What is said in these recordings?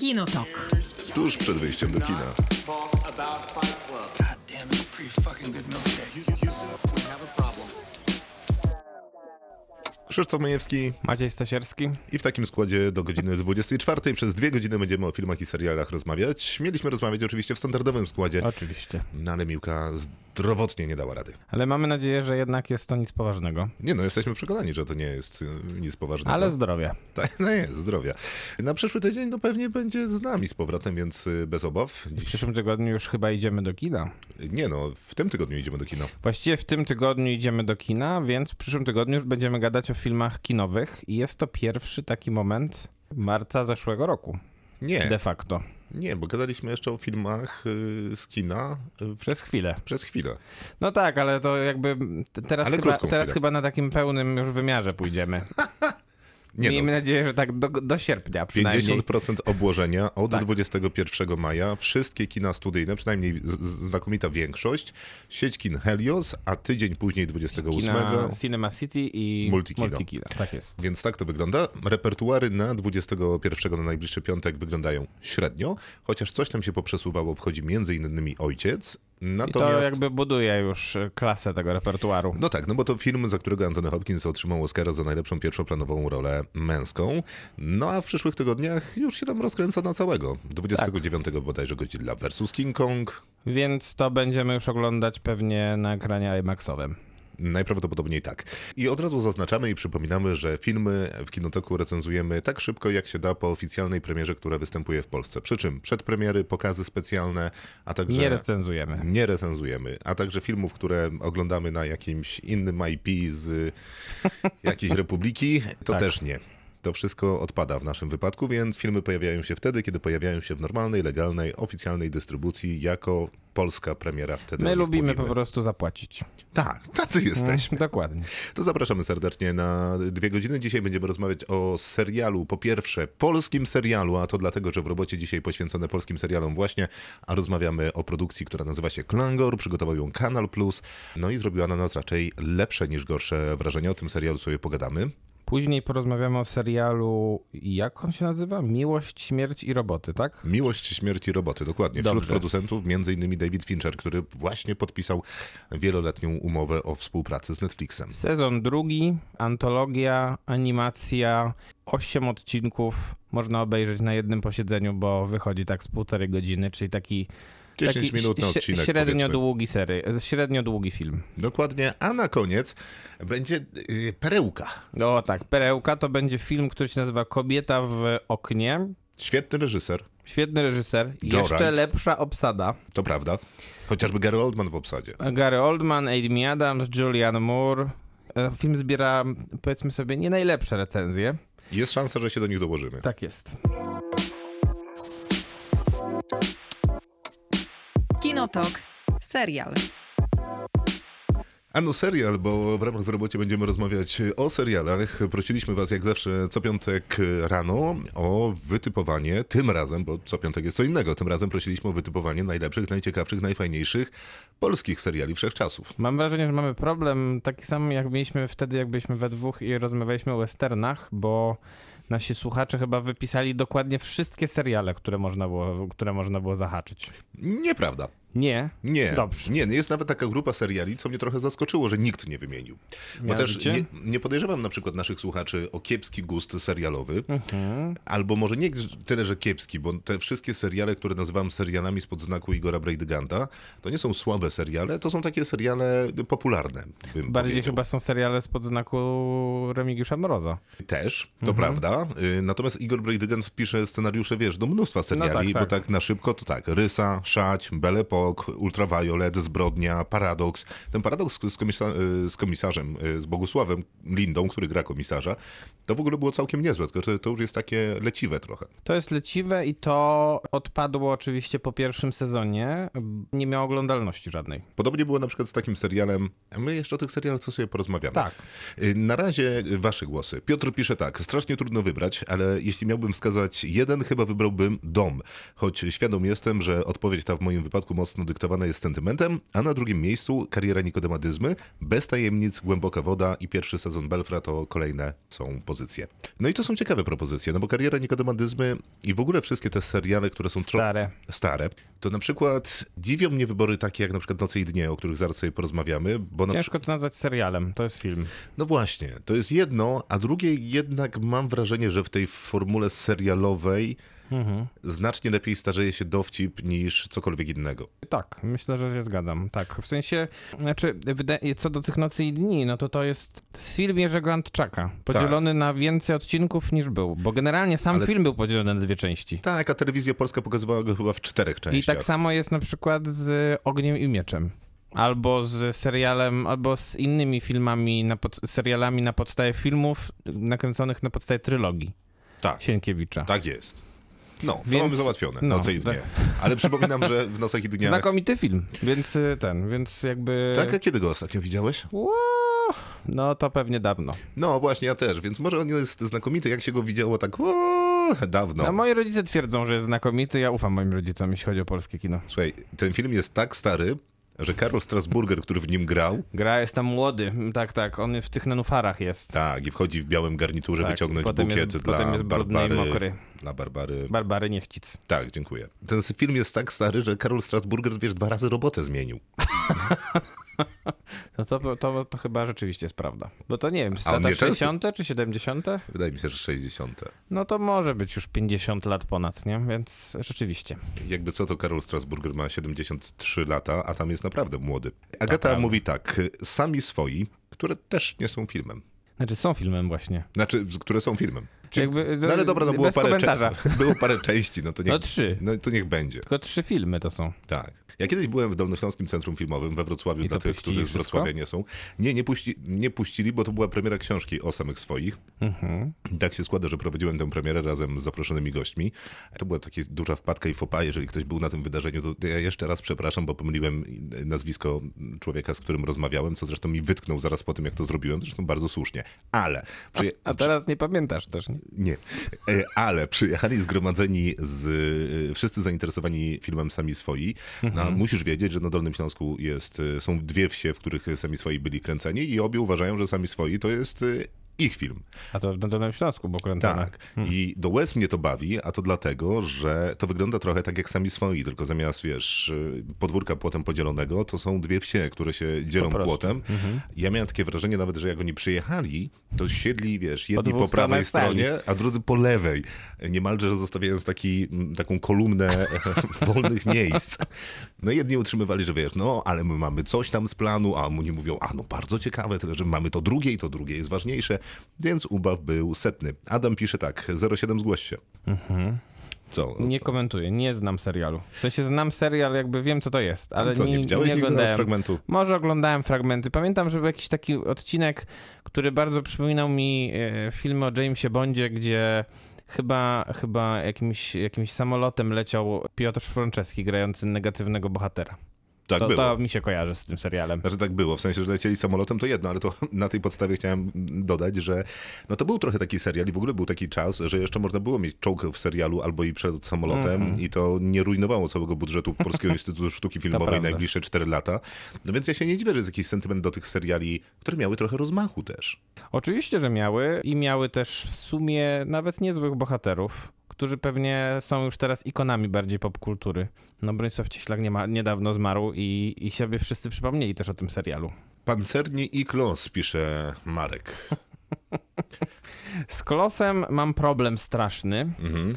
Kinotok. Tuż przed wyjściem do kina. Krzysztof Majewski Maciej Stasierski. i w takim składzie do godziny 24. Przez dwie godziny będziemy o filmach i serialach rozmawiać. Mieliśmy rozmawiać oczywiście w standardowym składzie, Oczywiście. no ale Miłka zdrowotnie nie dała rady. Ale mamy nadzieję, że jednak jest to nic poważnego. Nie no, jesteśmy przekonani, że to nie jest y, nic poważnego. Ale zdrowia. Tak, no jest, zdrowia. Na przyszły tydzień no pewnie będzie z nami z powrotem, więc y, bez obaw. W Dziś... przyszłym tygodniu już chyba idziemy do kina. Nie no, w tym tygodniu idziemy do kina. Właściwie w tym tygodniu idziemy do kina, więc w przyszłym tygodniu już będziemy gadać o filmach kinowych i jest to pierwszy taki moment marca zeszłego roku. Nie, De facto. Nie, bo gadaliśmy jeszcze o filmach y, z kina y, Przez chwilę. przez chwilę. No tak, ale to jakby teraz, Ale chyba, teraz chwilę. chyba na takim pełnym już wymiarze pójdziemy. Nie Miejmy no, nadzieję, że tak do, do sierpnia przynajmniej. 50% obłożenia od Tak. 21 maja. Wszystkie kina studyjne, przynajmniej znakomita większość. Sieć kin Helios, a tydzień później 28. Kina Cinema City i Multikino. Multikino. Tak jest. Więc tak to wygląda. Repertuary na 21 na najbliższy piątek wyglądają średnio, chociaż coś tam się poprzesuwało, wchodzi między innymi Ojciec. I Natomiast... to jakby buduje już e, klasę tego repertuaru. No tak, no bo to film, za którego Anthony Hopkins otrzymał Oscara za najlepszą pierwszoplanową rolę męską. No a w przyszłych tygodniach już się tam rozkręca na całego. 29 bodajże Godzilla vs. King Kong. Więc to będziemy już oglądać pewnie na ekranie IMAXowym. Najprawdopodobniej tak. I od razu zaznaczamy i przypominamy, że filmy w Kinotoku recenzujemy tak szybko, jak się da po oficjalnej premierze, która występuje w Polsce. Przy czym przedpremiery, pokazy specjalne, a także... Nie recenzujemy. Nie recenzujemy, a także filmów, które oglądamy na jakimś innym IP z jakiejś republiki, to Tak. też nie. To wszystko odpada w naszym wypadku, więc filmy pojawiają się wtedy, kiedy pojawiają się w normalnej, legalnej, oficjalnej dystrybucji jako polska premiera. Wtedy My lubimy mówimy. po prostu zapłacić. Tak, tacy jesteśmy. Dokładnie. To zapraszamy serdecznie na dwie godziny. Dzisiaj będziemy rozmawiać o serialu. Po pierwsze, polskim serialu, a to dlatego, że w robocie dzisiaj poświęcone polskim serialom właśnie, a rozmawiamy o produkcji, która nazywa się Klangor, przygotował ją Kanal Plus, no i zrobiła na nas raczej lepsze niż gorsze wrażenie. O tym serialu sobie pogadamy. Później porozmawiamy o serialu, jak on się nazywa? Miłość, śmierć i roboty, tak? Miłość, śmierć i roboty, dokładnie. Wśród Dobrze. producentów między innymi David Fincher, który właśnie podpisał wieloletnią umowę o współpracy z Netflixem. Sezon drugi, antologia, animacja, osiem odcinków. Można obejrzeć na jednym posiedzeniu, bo wychodzi tak z półtorej godziny, czyli taki 10 taki minut na odcinek, Średnio powiedzmy. długi sery, średnio długi film. Dokładnie, a na koniec będzie yy, perełka. O tak, Perełka to będzie film, który się nazywa Kobieta w oknie. Świetny reżyser, Świetny reżyser, jeszcze lepsza obsada. to prawda. Chociażby Gary Oldman w obsadzie. Gary Oldman, Amy Adams, Julianne Moore. E, Film zbiera, powiedzmy sobie, nie najlepsze recenzje. Jest szansa, że się do nich dołożymy. Tak jest. Kinotok. Serial. A no serial, bo w ramach w robocie będziemy rozmawiać o serialach. Prosiliśmy was jak zawsze co piątek rano o wytypowanie, tym razem, bo co piątek jest co innego, tym razem prosiliśmy o wytypowanie najlepszych, najciekawszych, najfajniejszych polskich seriali wszechczasów. Mam wrażenie, że mamy problem taki sam, jak mieliśmy wtedy, jak byliśmy we dwóch i rozmawialiśmy o westernach, bo nasi słuchacze chyba wypisali dokładnie wszystkie seriale, które można było, które można było zahaczyć. Nieprawda. Nie? Nie, Dobrze. nie, jest nawet taka grupa seriali, co mnie trochę zaskoczyło, że nikt nie wymienił. Bo też nie, nie podejrzewam na przykład naszych słuchaczy o kiepski gust serialowy, Mhm. albo może nie tyle, że kiepski, bo te wszystkie seriale, które nazywam serialami spod znaku Igora Brejdyganta, to nie są słabe seriale, to są takie seriale popularne, Bardziej powiedział. chyba są seriale spod znaku Remigiusza Mroza. Też, to Mhm. prawda. Y, Natomiast Igor Brejdygant pisze scenariusze, wiesz, do mnóstwa seriali, tak, bo tak. tak na szybko to tak, Rysa, Szać, Belle Ultraviolet, Zbrodnia, Paradoks. Ten Paradoks z, komisa- z komisarzem, z Bogusławem Lindą, który gra komisarza, to w ogóle było całkiem niezłe, tylko to już jest takie leciwe trochę. To jest leciwe i to odpadło oczywiście po pierwszym sezonie. Nie miało oglądalności żadnej. Podobnie było na przykład z takim serialem, a my jeszcze o tych serialach co sobie porozmawiamy. Tak. Y, Na razie wasze głosy. Piotr pisze tak, strasznie trudno wybrać, ale jeśli miałbym wskazać jeden, chyba wybrałbym Dom. Choć świadom jestem, że odpowiedź ta w moim wypadku mocno dyktowana jest sentymentem, a na drugim miejscu kariera Nikodemadyzmy, bez tajemnic, głęboka woda i pierwszy sezon Belfra to kolejne są pozycje. No i to są ciekawe propozycje, no bo kariera Nikodemandyzmy i w ogóle wszystkie te seriale, które są Stare. stare, to na przykład dziwią mnie wybory takie jak na przykład Noce i Dnie, o których zaraz sobie porozmawiamy, bo na Ciężko to nazwać serialem, to jest film. no właśnie, to jest jedno, a drugie jednak mam wrażenie, że w tej formule serialowej znacznie lepiej starzeje się dowcip niż cokolwiek innego. Tak, myślę, że się zgadzam. Tak, w sensie, znaczy, co do tych Nocy i Dni, no to to jest film Jerzego Antczaka, podzielony na więcej odcinków niż był, bo generalnie sam Ale- film był podzielony na dwie części. Tak, a telewizja polska pokazywała go chyba w czterech I częściach. tak samo jest na przykład z Ogniem i Mieczem. Albo z serialem, albo z innymi filmami, na pod, serialami na podstawie filmów nakręconych na podstawie trylogii tak, Sienkiewicza. tak jest. No, to Więc- mamy załatwione, no, Noce tak. Ale przypominam, że w Nocach i Dniach... Znakomity film, więc y, ten, więc jakby... Tak, a kiedy go ostatnio widziałeś? No to pewnie dawno. No właśnie, ja też, więc może on jest znakomity, jak się go widziało tak o, dawno. A moi rodzice twierdzą, że jest znakomity, ja ufam moim rodzicom, jeśli chodzi o polskie kino. Słuchaj, ten film jest tak stary, że Karol Strasburger, który w nim grał, Gra jest tam młody, tak, tak, on w tych nenufarach jest. tak, i wchodzi w białym garniturze Tak, wyciągnąć potem bukiet jest- dla potem jest Barbary. mokry. Dla Barbary. Barbary Niewcic. Tak, dziękuję. Ten film jest tak stary, że Karol Strasburger, wiesz, dwa razy robotę zmienił. No to, to, to chyba rzeczywiście jest prawda. Bo to nie wiem, lata nie często- 60. czy 70. Wydaje mi się, że 60. No to może być już 50 lat ponad, nie? Więc rzeczywiście. Jakby co, to Karol Strasburger ma 73 lata, a tam jest naprawdę młody. Agata mówi tak, sami swoi, które też nie są filmem. Znaczy są filmem właśnie. Znaczy, które są filmem. Czyli- Jakby, no ale dobra, no było parę, cze- było parę części, no to niech, No trzy. no to niech będzie. Tylko trzy filmy to są. Tak. Ja kiedyś byłem w Dolnośląskim Centrum Filmowym we Wrocławiu, I dla tych, którzy z wszystko? Wrocławia nie są. Nie, nie, puści, nie puścili, bo to była premiera książki o samych swoich. Mhm. I tak się składa, że prowadziłem tę premierę razem z zaproszonymi gośćmi. To była taka duża wpadka i fopa. Jeżeli ktoś był na tym wydarzeniu, to ja jeszcze raz przepraszam, bo pomyliłem nazwisko człowieka, z którym rozmawiałem, co zresztą mi wytknął zaraz po tym, jak to zrobiłem. Zresztą bardzo słusznie. Ale... Przyje... A teraz nie pamiętasz też, nie? Nie, E, ale przyjechali zgromadzeni z e, wszyscy zainteresowani filmem Sami Swoi. No, musisz wiedzieć, że na Dolnym Śląsku jest, e, są dwie wsie, w których Sami Swoi byli kręceni i obie uważają, że Sami Swoi to jest e, ich film. A to na Dolnym Śląsku było kręcone. Tak. I do łez mnie to bawi, a to dlatego, że to wygląda trochę tak jak Sami Swoi, tylko zamiast, wiesz, podwórka płotem podzielonego, to są dwie wsie, które się dzielą płotem. Ja miałem takie wrażenie nawet, że jak oni przyjechali, to siedli, wiesz, jedni po, prawej stronie, a drudzy po lewej. Niemalże zostawiając taki, taką kolumnę wolnych miejsc. No jedni utrzymywali, że wiesz, no ale my mamy coś tam z planu, a oni mówią, a no bardzo ciekawe, tyle, że mamy to drugie i to drugie jest ważniejsze, więc ubaw był setny. Adam pisze tak, 07 zgłoś się. Co? Nie komentuję, nie znam serialu. W sensie znam serial, jakby wiem co to jest, ale co, nie nie, nie oglądałem. fragmentu? Może oglądałem fragmenty. Pamiętam, że był jakiś taki odcinek, który bardzo przypominał mi e, filmy o Jamesie Bondzie, gdzie chyba, chyba jakimś, jakimś samolotem leciał Piotr Franceski grający negatywnego bohatera. Tak to, było. to mi się kojarzy z tym serialem. Znaczy tak było, w sensie, że lecieli samolotem to jedno, ale to na tej podstawie chciałem dodać, że no to był trochę taki serial i w ogóle był taki czas, że jeszcze można było mieć czołg w serialu albo i przed samolotem Mhm. i to nie rujnowało całego budżetu Polskiego Instytutu Sztuki Filmowej najbliższe 4 lata. No więc ja się nie dziwię, że jest jakiś sentyment do tych seriali, które miały trochę rozmachu też. Oczywiście, że miały i miały też w sumie nawet niezłych bohaterów, którzy pewnie są już teraz ikonami bardziej popkultury. No Bronisław Cieślak nie ma, niedawno zmarł i, i sobie wszyscy przypomnieli też o tym serialu. Pancerni i Klos, pisze Marek. Z Klosem mam problem straszny. Mhm.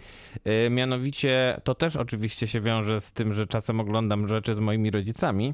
Y, Mianowicie, to też oczywiście się wiąże z tym, że czasem oglądam rzeczy z moimi rodzicami.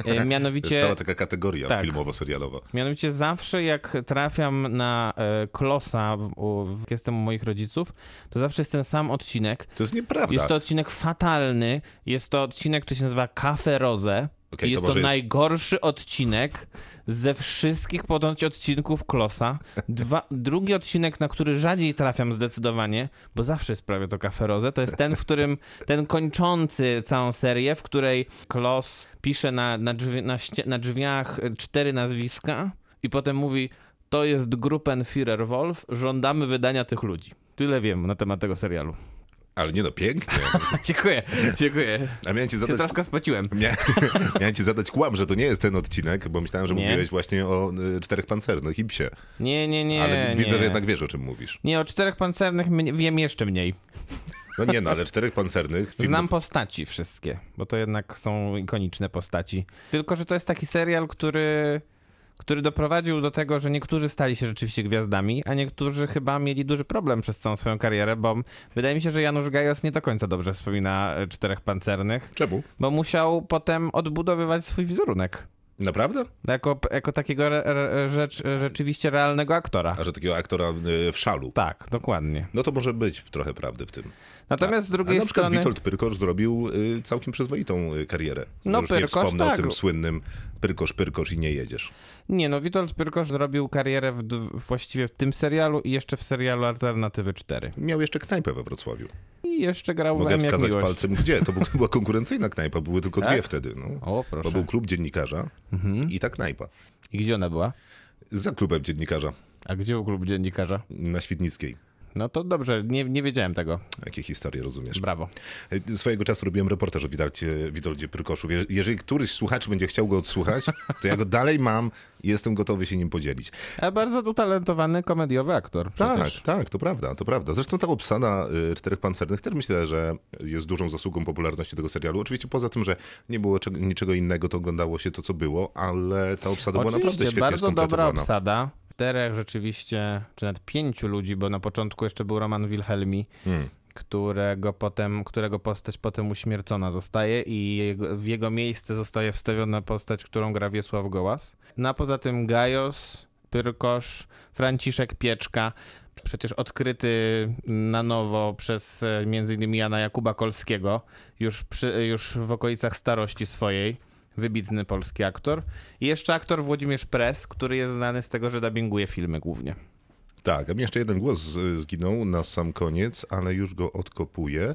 Y, To jest Mianowicie, cała taka kategoria tak. filmowo-serialowa. mianowicie zawsze jak trafiam na e, Klosa, w, w, jak jestem u moich rodziców, to zawsze jest ten sam odcinek. To jest nieprawda. Jest to odcinek fatalny. Jest to odcinek, który się nazywa Cafe Rose. Okej, I to jest to, może jest- najgorszy odcinek ze wszystkich ponoć odcinków Klosa. Dwa, drugi odcinek, na który rzadziej trafiam zdecydowanie, bo zawsze jest prawie to Cafe Rose, to jest ten, w którym ten kończący całą serię, w której Klos pisze na, na, drzwi, na, na drzwiach cztery nazwiska i potem mówi to jest Gruppenführer Wolf, żądamy wydania tych ludzi. Tyle wiem na temat tego serialu. Ale nie no, pięknie. dziękuję, dziękuję. A miałem ci Się zadać... troszkę spociłem. Mia... Miałem ci zadać kłam, że to nie jest ten odcinek, bo myślałem, że Nie. mówiłeś właśnie o y, czterech pancernych i psie. Nie, nie, nie. Ale widzę, nie. że jednak wiesz, o czym mówisz. Nie, o czterech pancernych wiem jeszcze mniej. No nie no, ale czterech pancernych filmów... Znam postaci wszystkie, bo to jednak są ikoniczne postaci. Tylko, że to jest taki serial, który, który doprowadził do tego, że niektórzy stali się rzeczywiście gwiazdami, a niektórzy chyba mieli duży problem przez całą swoją karierę, bo wydaje mi się, że Janusz Gajos nie do końca dobrze wspomina e, Czterech Pancernych, Czemu? bo musiał potem odbudowywać swój wizerunek. Naprawdę? Jako, jako takiego re, re, rzecz, rzeczywiście realnego aktora. A że takiego aktora y, w szalu. Tak, dokładnie. No to może być trochę prawdy w tym. Natomiast z drugiej na przykład strony... Witold Pyrkosz zrobił y, całkiem przyzwoitą karierę. No, Już nie Pyrkosz, wspomnę tak. o tym słynnym Pyrkosz, Pyrkosz i nie jedziesz. Nie, no Witold Pyrkosz zrobił karierę w, właściwie w tym serialu i jeszcze w serialu Alternatywy 4. Miał jeszcze knajpę we Wrocławiu. I jeszcze grał w Mogę M jak wskazać palcem gdzie. To był- była konkurencyjna knajpa, były tylko Tak? dwie wtedy. No. O, Bo proszę. był klub dziennikarza Mhm. i ta knajpa. I gdzie ona była? Za klubem dziennikarza A gdzie był klub dziennikarza? na Świdnickiej. No to dobrze, nie, nie wiedziałem tego. Jakie historie rozumiesz? Brawo. E, Swojego czasu robiłem reportaż o Witoldzie, Witoldzie Pyrkoszu. Je- Jeżeli któryś słuchacz będzie chciał go odsłuchać, to ja go dalej mam i jestem gotowy się nim podzielić. A bardzo utalentowany komediowy aktor przecież. Tak, tak, to prawda, to prawda. Zresztą ta obsada y, Czterech Pancernych też myślę, że jest dużą zasługą popularności tego serialu. Oczywiście poza tym, że nie było czego, niczego innego, to oglądało się to, co było, ale ta obsada była naprawdę Oczywiście, świetnie bardzo dobra obsada. Czterech rzeczywiście, czy nawet pięciu ludzi, bo na początku jeszcze był Roman Wilhelmi, Hmm. którego potem, którego postać potem uśmiercona zostaje i jego, w jego miejsce zostaje wstawiona postać, którą gra Wiesław Gołas. No a poza tym Gajos, Pyrkosz, Franciszek Pieczka, przecież odkryty na nowo przez e, innymi Jana Jakuba Kolskiego, już, przy, już w okolicach starości swojej. Wybitny polski aktor. I jeszcze aktor Włodzimierz Pres, który jest znany z tego, że dubbinguje filmy głównie. Tak, a mi jeszcze jeden głos zginął na sam koniec, ale już go odkopuję,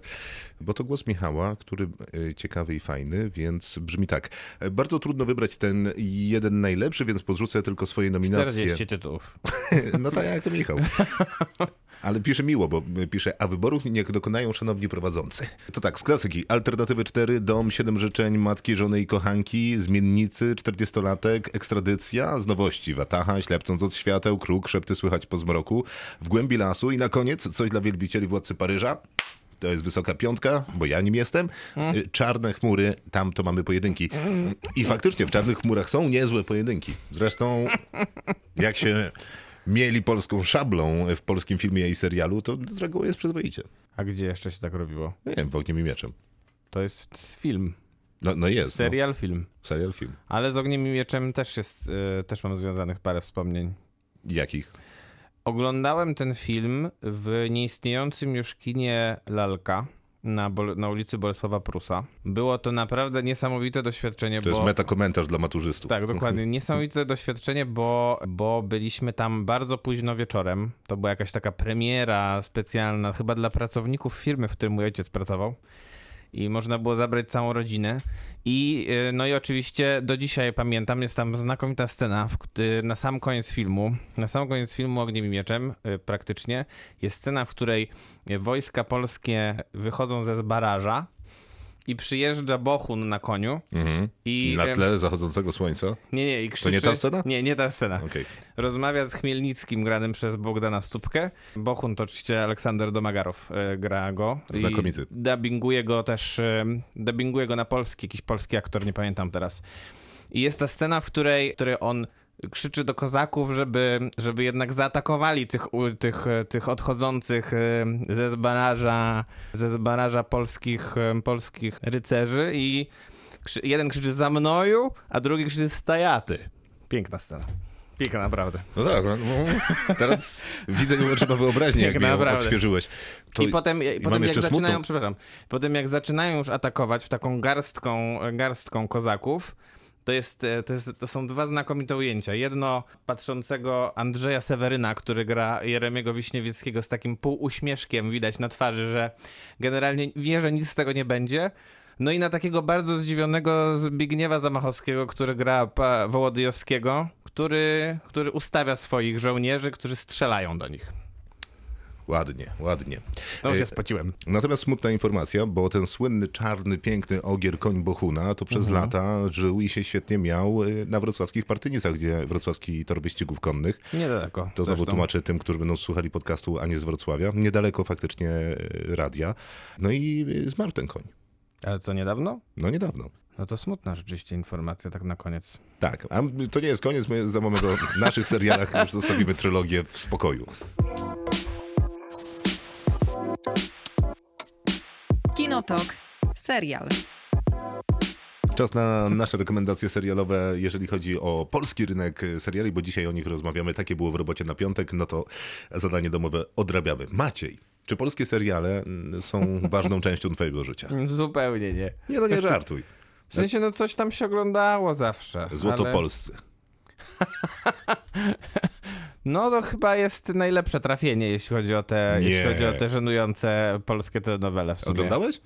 bo to głos Michała, który y, ciekawy i fajny, więc brzmi tak. E, Bardzo trudno wybrać ten jeden najlepszy, więc podrzucę tylko swoje nominacje. 40 tytułów. No tak jak to Michał. Ale pisze miło, bo pisze, a wyborów niech dokonają szanowni prowadzący. To tak, z klasyki. Alternatywy 4, Dom, 7 życzeń, Matki, Żony i Kochanki, Zmiennicy, 40-latek, Ekstradycja, z nowości Wataha, Ślepcąc od świateł, Kruk, Szepty słychać po zmroku, W głębi lasu i na koniec coś dla wielbicieli Władcy Paryża. To jest wysoka piątka, bo ja nim jestem. Y, Czarne chmury, tam to mamy pojedynki. I faktycznie w czarnych chmurach są niezłe pojedynki. Zresztą jak się mieli polską szablą w polskim filmie i serialu, to z reguły jest przyzwoicie. A gdzie jeszcze się tak robiło? No Nie wiem, w Ogniem i Mieczem. To jest film. No, no jest. Serial, film. No, serial, film. Ale z Ogniem i Mieczem też jest, e, też mam związanych parę wspomnień. Jakich? Oglądałem ten film w nieistniejącym już kinie Lalka na, Bol- na ulicy Bolesława Prusa. Było to naprawdę niesamowite doświadczenie, To bo... jest metakomentarz dla maturzystów. Tak, dokładnie. Niesamowite doświadczenie, bo, bo byliśmy tam bardzo późno wieczorem. To była jakaś taka premiera specjalna, chyba dla pracowników firmy, w której mój ojciec pracował. I można było zabrać całą rodzinę. I y, no i oczywiście do dzisiaj pamiętam, jest tam znakomita scena w, kt- na sam koniec filmu, na sam koniec filmu Ogniem i Mieczem y, praktycznie, jest scena, w której wojska polskie wychodzą ze zbaraża i przyjeżdża Bohun na koniu Mhm. i... Na tle zachodzącego słońca. nie, nie, i krzyczy... nie ta scena? Nie, nie ta scena. Okej. Rozmawia z Chmielnickim, granym przez Bogdana Stupkę. Bohun to oczywiście Aleksander Domagarow e, gra go. I Znakomity. Dubbinguje go też, e, dubbinguje go na polski, jakiś polski aktor, nie pamiętam teraz. I jest ta scena, w której, w której on krzyczy do kozaków, żeby, żeby jednak zaatakowali tych, tych, tych odchodzących e, ze zbaraża, ze zbaraża polskich, e, polskich rycerzy i jeden krzyczy za mnoju, a drugi krzyczy stajaty. Piękna scena. Piękna, naprawdę. No tak, no, no. teraz widzę, trzeba wyobraźnię, jak naprawdę. odświeżyłeś. To I potem, i potem jak zaczynają, smutną. przepraszam, potem jak zaczynają już atakować w taką garstką, garstką kozaków, to, jest, e, to, jest, to są dwa znakomite ujęcia. Jedno patrzącego Andrzeja Seweryna, który gra Jeremiego Wiśniewieckiego z takim półuśmieszkiem widać na twarzy, że generalnie wie, że nic z tego nie będzie. No i na takiego bardzo zdziwionego Zbigniewa Zamachowskiego, który gra Wołodyjowskiego, który, który ustawia swoich żołnierzy, którzy strzelają do nich. Ładnie, ładnie. To E, się spociłem. Natomiast smutna informacja, bo ten słynny, czarny, piękny ogier koń Bohuna to przez Mhm. lata żył i się świetnie miał y, na wrocławskich partynicach, gdzie wrocławski tor wyścigów konnych. Niedaleko. To znowu tłumaczę tym, którzy będą słuchali podcastu, a nie z Wrocławia. Niedaleko faktycznie y, radia. No i zmarł ten koń. Ale co, niedawno? No niedawno. No to smutna rzeczywiście informacja tak na koniec. Tak, a to nie jest koniec, my za moment o naszych serialach już zostawimy trylogię w spokoju. Kinotok. Serial. Czas na nasze rekomendacje serialowe, jeżeli chodzi o polski rynek seriali, bo dzisiaj o nich rozmawiamy. Takie było w robocie na piątek, no to zadanie domowe odrabiamy. Maciej, czy polskie seriale mm, są ważną częścią twojego życia? Zupełnie nie. Nie, no nie żartuj. W sensie, no coś tam się oglądało zawsze. ale- Złotopolscy. No to chyba jest najlepsze trafienie, jeśli chodzi o te, Nie. jeśli chodzi o te żenujące polskie telenowele w sumie. Oglądałeś?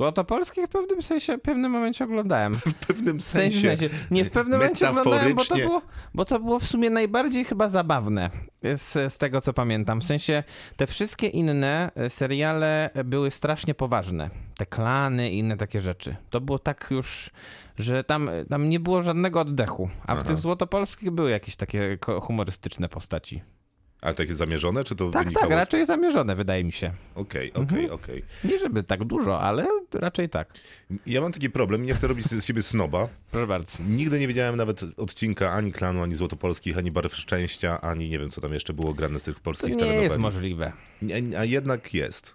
Złotopolskich w pewnym sensie, w pewnym momencie oglądałem. W pewnym W sensie, w sensie. Nie, w pewnym momencie oglądałem, bo to, było, bo to było w sumie najbardziej chyba zabawne z, z tego, co pamiętam. W sensie te wszystkie inne e, seriale były strasznie poważne. Te klany i inne takie rzeczy. To było tak już, że tam, tam nie było żadnego oddechu. A w Aha. tych złotopolskich były jakieś takie humorystyczne postaci. Ale takie zamierzone, czy to Tak, wynikało? tak, raczej zamierzone, wydaje mi się. Okej, okej, Mhm. okej. Nie żeby tak dużo, ale raczej tak. Ja mam taki problem, nie chcę robić z siebie snoba. Proszę bardzo. Nigdy nie widziałem nawet odcinka ani Klanu, ani Złotopolskich, ani Barw Szczęścia, ani nie wiem, co tam jeszcze było grane z tych polskich nie telenoweli. jest możliwe. Nie, A jednak jest.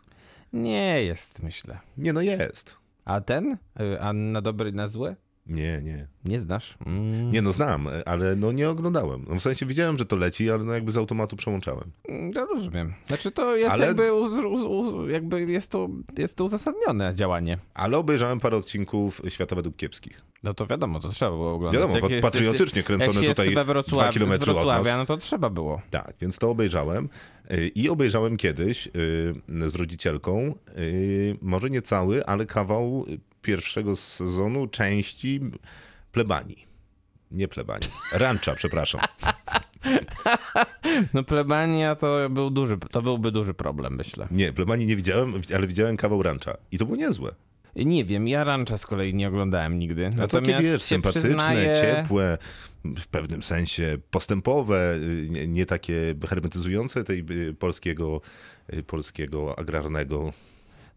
Nie jest, myślę. Nie, no jest. A ten? Y, A na dobre i na złe? Nie, nie. Nie znasz? Mm. Nie, no znam, ale no nie oglądałem. No w sensie widziałem, że to leci, ale no jakby z automatu przełączałem. Mm, Ja rozumiem. Znaczy to jest Ale- jakby, uz, uz, uz, jakby jest, to, jest to uzasadnione działanie. Ale obejrzałem parę odcinków Świata według kiepskich. No to wiadomo, to trzeba było oglądać. Wiadomo, Jak pat- jest- patriotycznie jak kręcone się tutaj jest we dwa Wrocławiu, z Wrocławia, nas. no to trzeba było. Tak, więc to obejrzałem. Y, I obejrzałem kiedyś y, z rodzicielką, y, może nie cały, ale kawał pierwszego sezonu części plebanii. Nie plebanii. Rancha, przepraszam. No plebania to był duży, to byłby duży problem, myślę. Nie, plebanii nie widziałem, ale widziałem kawał rancha. I to było niezłe. Nie wiem, ja Rancha z kolei nie oglądałem nigdy. Takie Natomiast wiesz, się sympatyczne, ciepłe, w pewnym sensie postępowe, nie, nie takie hermetyzujące tej y, polskiego, y, polskiego agrarnego.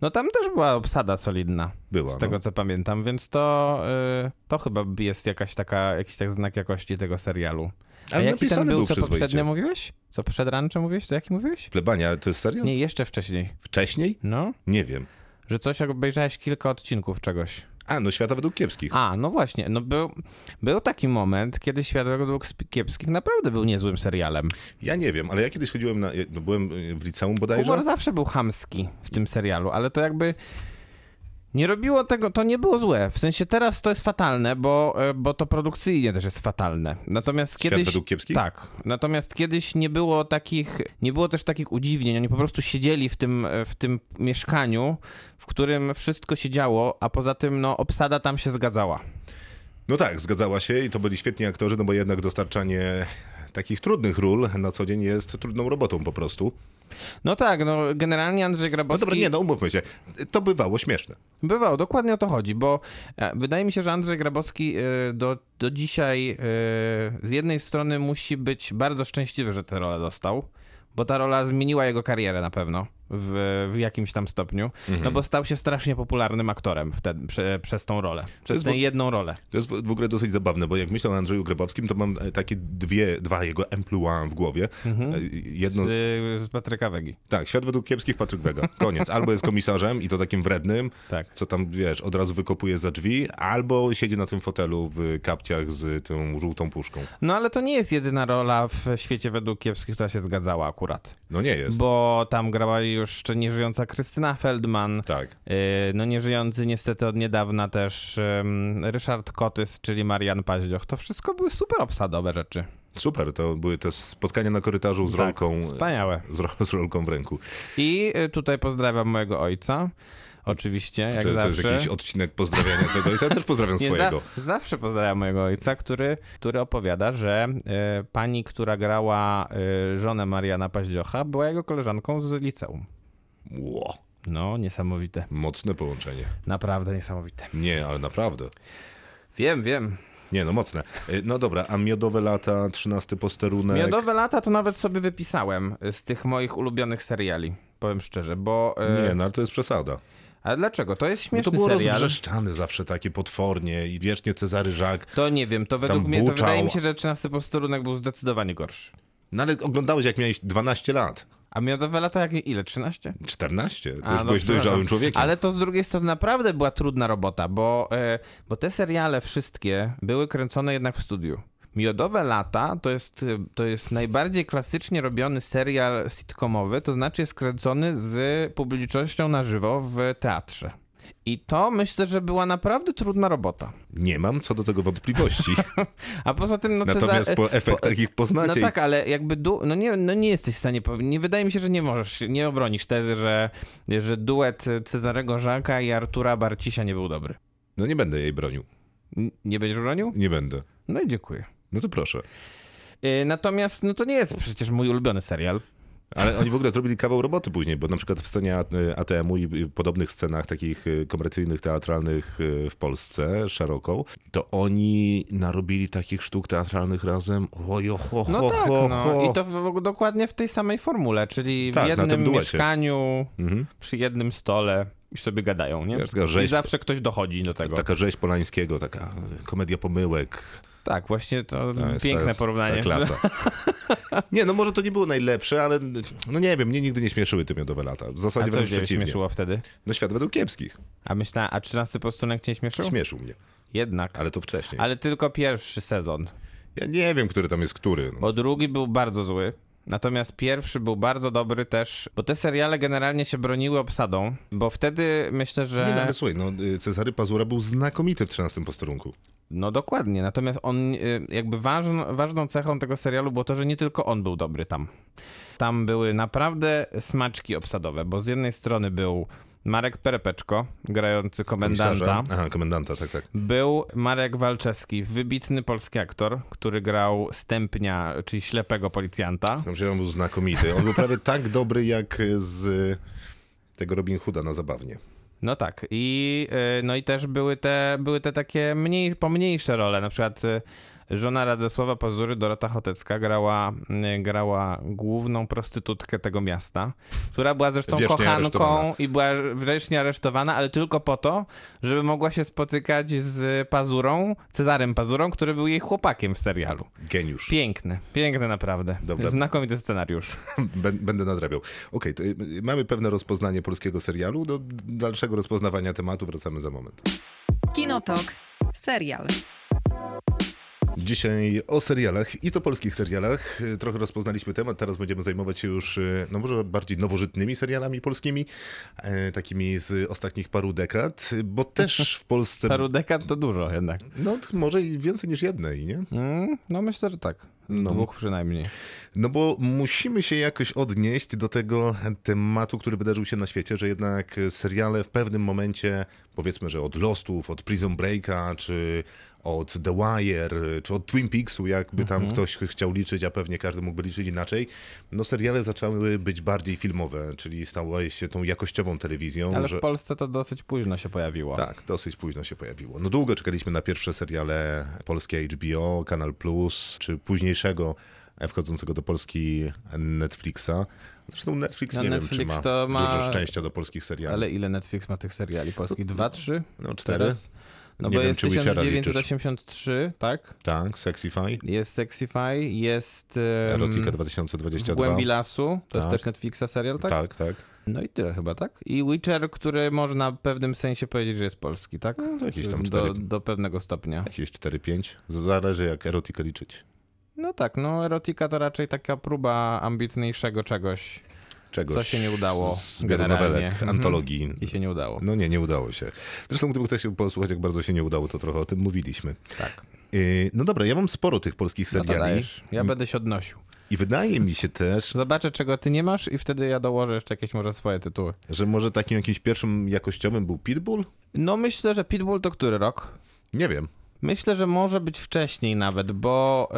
No tam też była obsada solidna. Była, Z no. tego co pamiętam, więc to, y, to chyba jest jakaś taka, jakiś tak znak jakości tego serialu. A Ale jaki ten był, był co poprzednio mówiłeś? Co przed Ranczem mówiłeś? To jaki mówiłeś? Plebania, to jest serial? Nie, jeszcze wcześniej. Wcześniej? No, Nie wiem. że coś obejrzałeś kilka odcinków czegoś. A, no świata według kiepskich. A, no właśnie, no był, był taki moment, kiedy Świat według Kiepskich naprawdę był niezłym serialem. Ja nie wiem, ale ja kiedyś chodziłem na. No byłem w liceum bodajże. Humor zawsze był chamski w tym serialu, ale to jakby nie robiło tego, to nie było złe. W sensie teraz to jest fatalne, bo, e, bo to produkcyjnie też jest fatalne. Natomiast Świat kiedyś... według kiepskich? Tak. Natomiast kiedyś nie było takich, nie było też takich udziwnień. Oni po prostu siedzieli w tym, w tym mieszkaniu, w którym wszystko się działo, a poza tym no, obsada tam się zgadzała. No tak, zgadzała się i to byli świetni aktorzy, no bo jednak dostarczanie takich trudnych ról na co dzień jest trudną robotą po prostu. No tak, no generalnie Andrzej No Grabowski... dobra, nie, no umówmy się. To bywało śmieszne. Bywał, dokładnie o to chodzi, bo e, wydaje mi się, że Andrzej Grabowski e, do, do dzisiaj e, z jednej strony musi być bardzo szczęśliwy, że tę rolę dostał, bo ta rola zmieniła jego karierę na pewno w, w jakimś tam stopniu, no bo stał się strasznie popularnym aktorem wtedy, prze, przez tą rolę, przez tę jedną rolę. To jest w ogóle dosyć zabawne, bo jak myślę o Andrzeju Grabowskim, to mam e, takie dwie, dwa jego emploi w głowie. E, Jedno, Z, z Patryka Wegi. tak, Świat według kiepskich, Patryk Wega. Koniec. Albo jest komisarzem i to takim wrednym, Tak. co tam, wiesz, od razu wykopuje za drzwi, albo siedzi na tym fotelu w kapciach z tą żółtą puszką. No ale to nie jest jedyna rola w świecie według kiepskich, która się zgadzała akurat. No nie jest. Bo tam grała już nieżyjąca Krystyna Feldman, Tak. Yy, No nieżyjący niestety od niedawna też Ryszard Kotys, czyli Marian Paździoch. To wszystko były super obsadowe rzeczy. Super, to były te spotkania na korytarzu z rolką, Tak, wspaniałe. z, z rolką w ręku. I y, tutaj pozdrawiam mojego ojca. Oczywiście, jak to, to zawsze. jest jakiś odcinek pozdrawiania twojego ojca. Ja też pozdrawiam Nie, swojego. Za, zawsze pozdrawiam mojego ojca, który, który opowiada, że e, pani, która grała e, żonę Mariana Paździocha, była jego koleżanką z liceum. Ło, No, niesamowite. mocne połączenie. Naprawdę niesamowite. Nie, ale naprawdę. Wiem, wiem. Nie, no mocne. Y, No dobra, a miodowe lata, 13 posterunek. Miodowe lata to nawet sobie wypisałem z tych moich ulubionych seriali, powiem szczerze, bo... e, Nie, no ale to jest przesada. Ale dlaczego? To jest No śmieszny to było serial. rozwrzeszczane zawsze takie potwornie i wiecznie Cezary Żak. To nie wiem, to według mnie, to wydaje mi się, że 13 posterunek był zdecydowanie gorszy. No ale oglądałeś jak miałeś 12 lat. A miodowe lata jak ile? 13? 14. To A, już no, byłeś dojrzałym człowiekiem. Ale to z drugiej strony naprawdę była trudna robota, bo, e, bo te seriale wszystkie były kręcone jednak w studiu. Miodowe lata to jest, e, to jest najbardziej klasycznie robiony serial sitcomowy, to znaczy jest kręcony z publicznością na żywo w teatrze. I to myślę, że była naprawdę trudna robota. Nie mam co do tego wątpliwości. A poza tym, no Natomiast po efektach ich No poznacie. i- tak, ale jakby du- no nie, no nie jesteś w stanie nie wydaje mi się, że nie możesz, nie obronisz tezy, że, że duet Cezarego Żaka i Artura Barcisia nie był dobry. No nie będę jej bronił. N- Nie będziesz bronił? Nie będę. No i dziękuję. No to proszę. Yy, Natomiast, no to nie jest przecież mój ulubiony serial. Ale oni w ogóle zrobili kawał roboty później, bo na przykład w scenie ATM-u i podobnych scenach takich y, komercyjnych, teatralnych y, w Polsce, szeroką, to oni narobili takich sztuk teatralnych razem. Ojo, ho, ho, No tak, ho, no ho. i to w, dokładnie w tej samej formule, czyli Tak, w jednym mieszkaniu, Mhm. przy jednym stole i sobie gadają, nie? Wiesz, taka I rzeź- zawsze ktoś dochodzi do tego. Taka rzeź Polańskiego, taka komedia pomyłek. Tak, właśnie to piękne ta- porównanie. Ta klasa. Nie, no może to nie było najlepsze, ale no nie wiem, mnie nigdy nie śmieszyły te miodowe lata. W A zasadzie co wręcz przeciwnie. śmieszyło wtedy? No świat według kiepskich. A myślałem, a 13 postunek cię śmieszył? Śmieszył mnie, Jednak. ale to wcześniej. Ale tylko pierwszy sezon. Ja nie wiem, który tam jest który. No. Bo drugi był bardzo zły. Natomiast pierwszy był bardzo dobry też, bo te seriale generalnie się broniły obsadą, bo wtedy myślę, że... Nie, no ale słuchaj, no, y, Cezary Pazura był znakomity w 13 posterunku. No dokładnie, natomiast on y, jakby ważną, ważną cechą tego serialu było to, że nie tylko on był dobry tam. Tam były naprawdę smaczki obsadowe, bo z jednej strony był Marek Perepeczko, grający komendanta. Komisarza. Aha, komendanta, tak, tak. Był Marek Walczewski, wybitny polski aktor, który grał Stępnia, czyli ślepego policjanta. No, przecież on był znakomity. On był prawie tak dobry jak z tego Robin Hooda na zabawnie. No tak. I, y, no i też były te, były te takie mniej, pomniejsze role. Na przykład y, żona Radosława Pazury, Dorota Chotecka, grała, y, grała główną prostytutkę tego miasta, która była zresztą Wiecznie kochanką i była wreszcie aresztowana, ale tylko po to, żeby mogła się spotykać z Pazurą, Cezarem Pazurą, który był jej chłopakiem w serialu. Geniusz. Piękny, piękny naprawdę. Dobra. Znakomity scenariusz. Bę- Będę nadrabiał. Okej, to y, mamy pewne rozpoznanie polskiego serialu. Do dalszego rozpoznawania tematu wracamy za moment. Kinotok. Serial. Dzisiaj o serialach i to polskich serialach. Trochę rozpoznaliśmy temat, teraz będziemy zajmować się już, y, no może bardziej nowożytnymi serialami polskimi, e, takimi z ostatnich paru dekad, bo też w Polsce, Paru dekad to dużo jednak. no może i więcej niż jednej, nie? Mm, no myślę, że tak. Z No. dwóch przynajmniej. No bo musimy się jakoś odnieść do tego tematu, który wydarzył się na świecie, że jednak seriale w pewnym momencie, powiedzmy, że od Lostów, od Prison Breaka, czy od The Wire, czy od Twin Peaksu, jakby tam ktoś chciał liczyć, a pewnie każdy mógłby liczyć inaczej, no seriale zaczęły być bardziej filmowe, czyli stały się tą jakościową telewizją. Ale że... w Polsce to dosyć późno się pojawiło. Tak, dosyć późno się pojawiło. No długo czekaliśmy na pierwsze seriale polskie HBO, Kanal Plus, czy późniejszego wchodzącego do Polski Netflixa. Zresztą Netflix No, nie Netflix wiem, czy ma, to ma- dużo szczęścia do polskich seriali. Ale ile Netflix ma tych seriali polskich? Dwa, trzy? No cztery. Teraz? No Nie bo wiem, jest czy Witchera 1983, tak? Tak, Sexify, Jest Sexify, jest um, Erotika W 2022. Głębi Lasu, to jest Tak. też Netflixa serial, tak? Tak, tak. No i tyle chyba, tak? I Witcher, który można w pewnym sensie powiedzieć, że jest polski, tak? No, to jakieś tam do, cztery. do pewnego stopnia. Jakieś 4-5. Zależy jak erotykę liczyć. No tak, no erotika to raczej taka próba ambitniejszego czegoś, Czegoś. co się nie udało z nowelek, Mhm. antologii. I się nie udało. No nie, nie udało się. Zresztą gdyby ktoś posłuchać, jak bardzo się nie udało, to trochę o tym mówiliśmy. Tak. Yy, No dobra, ja mam sporo tych polskich No seriali. dajesz. Ja będę się odnosił. I wydaje mi się też, Zobaczę, czego ty nie masz i wtedy ja dołożę jeszcze jakieś może swoje tytuły. że może takim jakimś pierwszym jakościowym był Pitbull? No myślę, że Pitbull to który rok? Nie wiem. Myślę, że może być wcześniej nawet, bo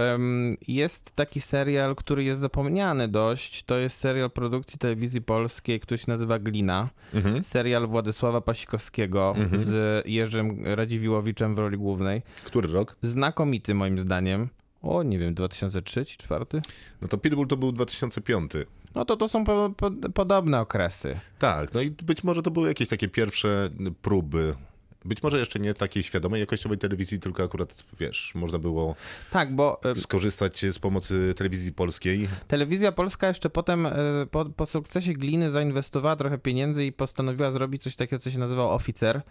jest taki serial, który jest zapomniany dość. To jest serial produkcji telewizji polskiej, który się nazywa Glina. Mhm. Serial Władysława Pasikowskiego z Jerzym Radziwiłowiczem w roli głównej. Który rok? Znakomity moim zdaniem. O, nie wiem, 2003 czy 2004? No to Pitbull to był 2005. No to to są po, po, podobne okresy. Tak, no i być może to były jakieś takie pierwsze próby. Być może jeszcze nie takiej świadomej jakościowej telewizji, tylko akurat, wiesz, można było Tak, bo e, skorzystać z pomocy telewizji polskiej. Telewizja Polska jeszcze potem e, po, po sukcesie Gliny zainwestowała trochę pieniędzy i postanowiła zrobić coś takiego, co się nazywał Oficer.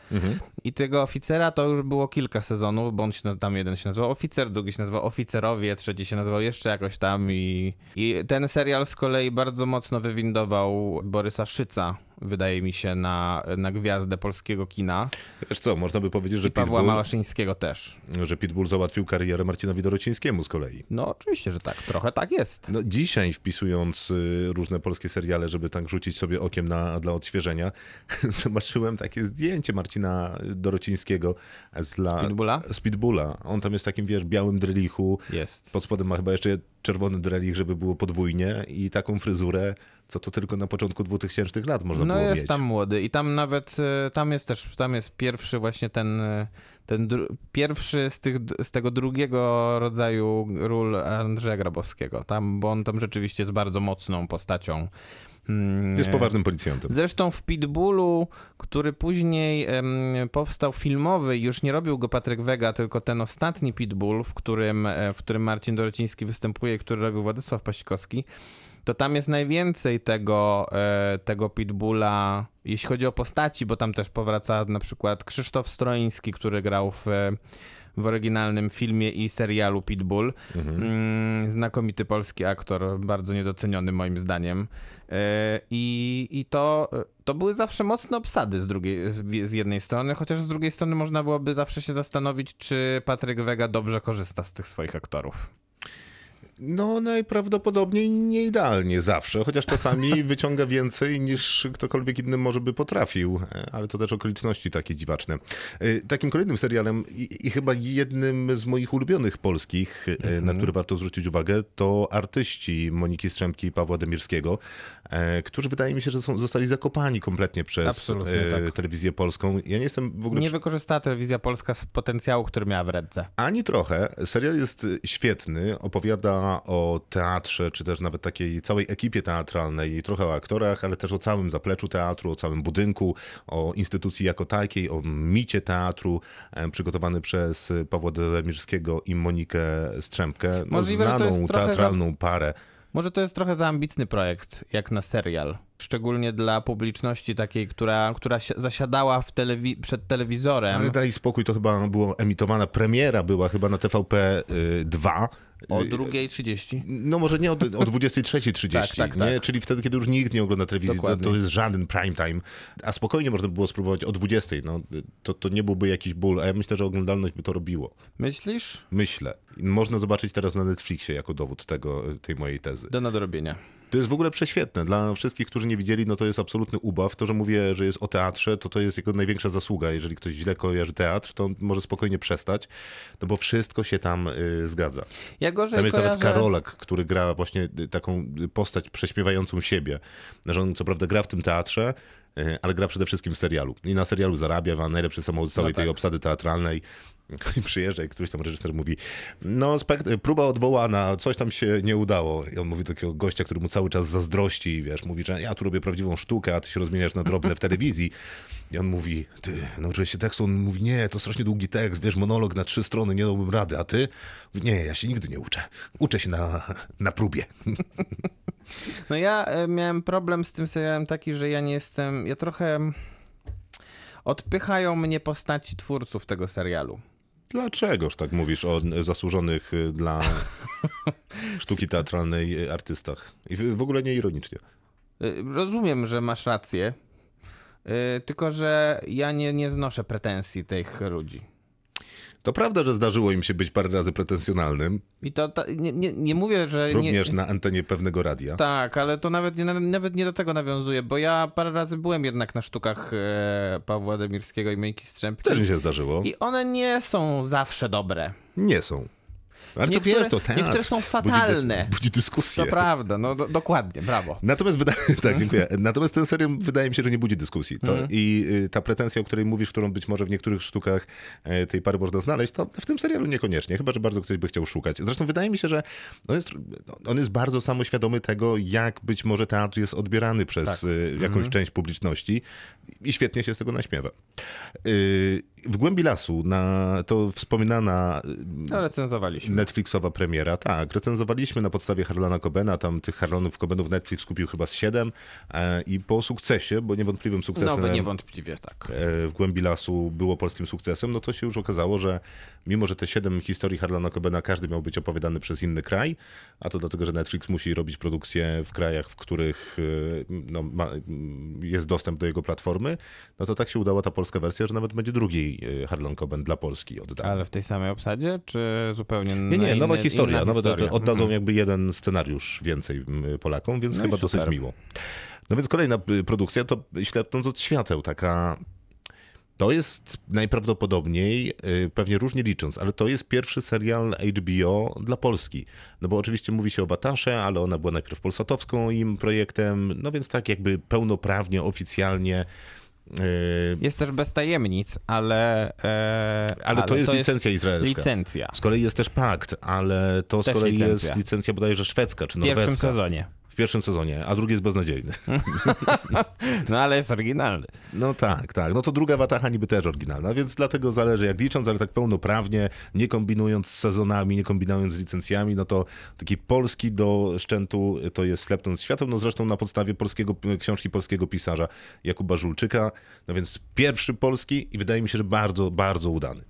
I tego oficera to już było kilka sezonów, bo on się, tam jeden się nazywał Oficer, drugi się nazywał Oficerowie, trzeci się nazywał jeszcze jakoś tam i, i ten serial z kolei bardzo mocno wywindował Borysa Szyca, wydaje mi się, na, na gwiazdę polskiego kina Wiesz co, można by powiedzieć, że i Pawła Pitbull, Małaszyńskiego też. że Pitbull załatwił karierę Marcinowi Dorocińskiemu z kolei. No oczywiście, że tak, trochę tak jest. No, dzisiaj wpisując y, różne polskie seriale, żeby tak rzucić sobie okiem na, dla odświeżenia, zobaczyłem takie zdjęcie Marcina Dorocińskiego z, la, Z Pitbulla? z Pitbulla. On tam jest takim, wiesz, białym drelichu. Jest. Pod spodem ma chyba jeszcze czerwony drelich, żeby było podwójnie i taką fryzurę, co to tylko na początku 2000 lat można No było jest mieć. tam młody i tam nawet, e, tam jest też, tam jest pierwszy właśnie ten, e, ten pierwszy z, tych, z tego drugiego rodzaju ról Andrzeja Grabowskiego, tam, bo on tam rzeczywiście jest bardzo mocną postacią. Mm, Jest poważnym policjantem. Zresztą w Pitbullu, który później em, powstał filmowy, już nie robił go Patryk Wega, tylko ten ostatni Pitbull, w którym, e, w którym Marcin Dorociński występuje, który robił Władysław Pasikowski, to tam jest najwięcej tego, e, tego Pitbulla, jeśli chodzi o postaci, bo tam też powraca na przykład Krzysztof Stroiński, który grał w, e, w oryginalnym filmie i serialu Pitbull. Mm, znakomity polski aktor, bardzo niedoceniony moim zdaniem. E, I, i to, to były zawsze mocne obsady z, drugiej, z jednej strony, chociaż z drugiej strony można byłoby zawsze się zastanowić, czy Patryk Wega dobrze korzysta z tych swoich aktorów. No najprawdopodobniej nie idealnie zawsze, chociaż czasami wyciąga więcej niż ktokolwiek inny może by potrafił, E, ale to też okoliczności takie dziwaczne. E, Takim kolejnym serialem i, i chyba jednym z moich ulubionych polskich, e, na który warto zwrócić uwagę, to artyści Moniki Strzemki i Pawła Demirskiego, którzy wydaje mi się, że są, zostali zakopani kompletnie przez e, tak. telewizję polską. Ja nie jestem w ogóle Nie wykorzystała telewizja polska z potencjału, który miała w ręce. ani trochę. Serial jest świetny, opowiada o teatrze, czy też nawet takiej całej ekipie teatralnej, trochę o aktorach, ale też o całym zapleczu teatru, o całym budynku, o instytucji jako takiej, o micie teatru, e, przygotowany przez Pawła Demirskiego i Monikę Strzemkę, no, Możliwe, znaną trochę za- teatralną parę. Może to jest trochę za ambitny projekt, jak na serial. Szczególnie dla publiczności takiej, która, która si- zasiadała telewi- przed telewizorem. Ale daj spokój, to chyba była emitowana, premiera była chyba na TVP 2. O 2.30. No może nie o, o 23.30, Tak, tak, nie? tak. czyli wtedy, kiedy już nikt nie ogląda telewizji, to, to jest żaden prime time, a spokojnie można by było spróbować o 20.00, no, to, to nie byłby jakiś ból, a ja myślę, że oglądalność by to robiło. Myślisz? Myślę. Można zobaczyć teraz na Netflixie jako dowód tego, tej mojej tezy. Do nadrobienia. To jest w ogóle prześwietne. Dla wszystkich, którzy nie widzieli, no to jest absolutny ubaw. To, że mówię, że jest o teatrze, to to jest jego największa zasługa. Jeżeli ktoś źle kojarzy teatr, to może spokojnie przestać, no bo wszystko się tam y, zgadza. Ja gorzej Tam jest kojarzę... nawet Karolak, który gra właśnie y, taką postać prześmiewającą siebie. Że on co prawda gra w tym teatrze, y, ale gra przede wszystkim w serialu. I na serialu zarabia, ma najlepszy samochód całej No tej tak. obsady teatralnej. Przyjeżdża i któryś tam reżyser mówi, no próba odwołana, coś tam się nie udało. I on mówi do takiego gościa, który mu cały czas zazdrości wiesz, mówi, że ja tu robię prawdziwą sztukę, a ty się rozmieniasz na drobne w telewizji. I on mówi, ty, nauczyłeś się tekstu? On mówi, nie, to strasznie długi tekst, wiesz, monolog na trzy strony, nie dałbym rady, a ty? Nie, ja się nigdy nie uczę. Uczę się na, na próbie. No ja e, miałem problem z tym serialem taki, że ja nie jestem... Ja trochę... Odpychają mnie postaci twórców tego serialu. Dlaczegoż tak mówisz o zasłużonych y, dla sztuki teatralnej y, artystach? I w ogóle nie ironicznie. Y, Rozumiem, że masz rację, tylko że ja nie, nie znoszę pretensji tych ludzi. To prawda, że zdarzyło im się być parę razy pretensjonalnym, I to, ta, nie, nie, nie mówię, że... również nie, na antenie pewnego radia. Tak, ale to nawet nie, nawet nie do tego nawiązuje, bo ja parę razy byłem jednak na sztukach e, Pawła Demirskiego i Mejki Strzępki. Też mi się zdarzyło. I one nie są zawsze dobre. Nie są. Ale Niektóre- to wiesz, to teatr. niektóre są Budzi, fatalne. dys- budzi dyskusję. To prawda, no do, dokładnie, brawo. Natomiast tak, dziękuję. Natomiast ten serial wydaje mi się, że nie budzi dyskusji. To, Mhm. I y, ta pretensja, o której mówisz, którą być może w niektórych sztukach e, tej pary można znaleźć, to w tym serialu niekoniecznie. Chyba, że bardzo ktoś by chciał szukać. Zresztą wydaje mi się, że on jest, on jest bardzo samoświadomy tego, jak być może teatr jest odbierany przez Tak. y, jakąś Mhm. część publiczności i świetnie się z tego naśmiewa. W głębi lasu, na to wspominana No, recenzowaliśmy. Netflixowa premiera, tak. Recenzowaliśmy na podstawie Harlana Cobena, tam tych Harlanów Cobenów Netflix kupił chyba z siedem e, i po sukcesie, bo niewątpliwym sukcesem No, niewątpliwie tak. e, w głębi lasu było polskim sukcesem, no to się już okazało, że mimo, że te siedem historii Harlana Cobena każdy miał być opowiadany przez inny kraj, a to dlatego, że Netflix musi robić produkcje w krajach, w których e, no, ma, jest dostęp do jego platformy, no to tak się udała ta polska wersja, że nawet będzie drugi e, Harlan Coben dla Polski oddany. Ale w tej samej obsadzie, czy zupełnie Nie, nie, nowa inny, historia. Nowe, historia? oddadzą Mhm. jakby jeden scenariusz więcej Polakom, więc No chyba dosyć miło. No więc kolejna y, produkcja to Ślepnąc od świateł, taka... To jest najprawdopodobniej, y, pewnie różnie licząc, ale to jest pierwszy serial HBO dla Polski. No bo oczywiście mówi się o Batasze, ale ona była najpierw polsatowską im projektem, no więc tak jakby pełnoprawnie, oficjalnie y, Jest też bez tajemnic, ale... E, ale, to jest licencja izraelska. Licencja. Z kolei jest też pakt, ale to z Też kolei licencja. jest licencja bodajże szwedzka czy W pierwszym norweska. sezonie. W pierwszym sezonie, a drugi jest beznadziejny. No ale jest oryginalny. No tak, tak. No to druga Wataha niby też oryginalna, więc dlatego zależy jak licząc, ale tak pełnoprawnie, nie kombinując z sezonami, nie kombinując z licencjami, no to taki polski do szczętu to jest Ślepnąc świateł, no zresztą na podstawie polskiego, książki polskiego pisarza Jakuba Żulczyka, no więc pierwszy polski i wydaje mi się, że bardzo, bardzo udany.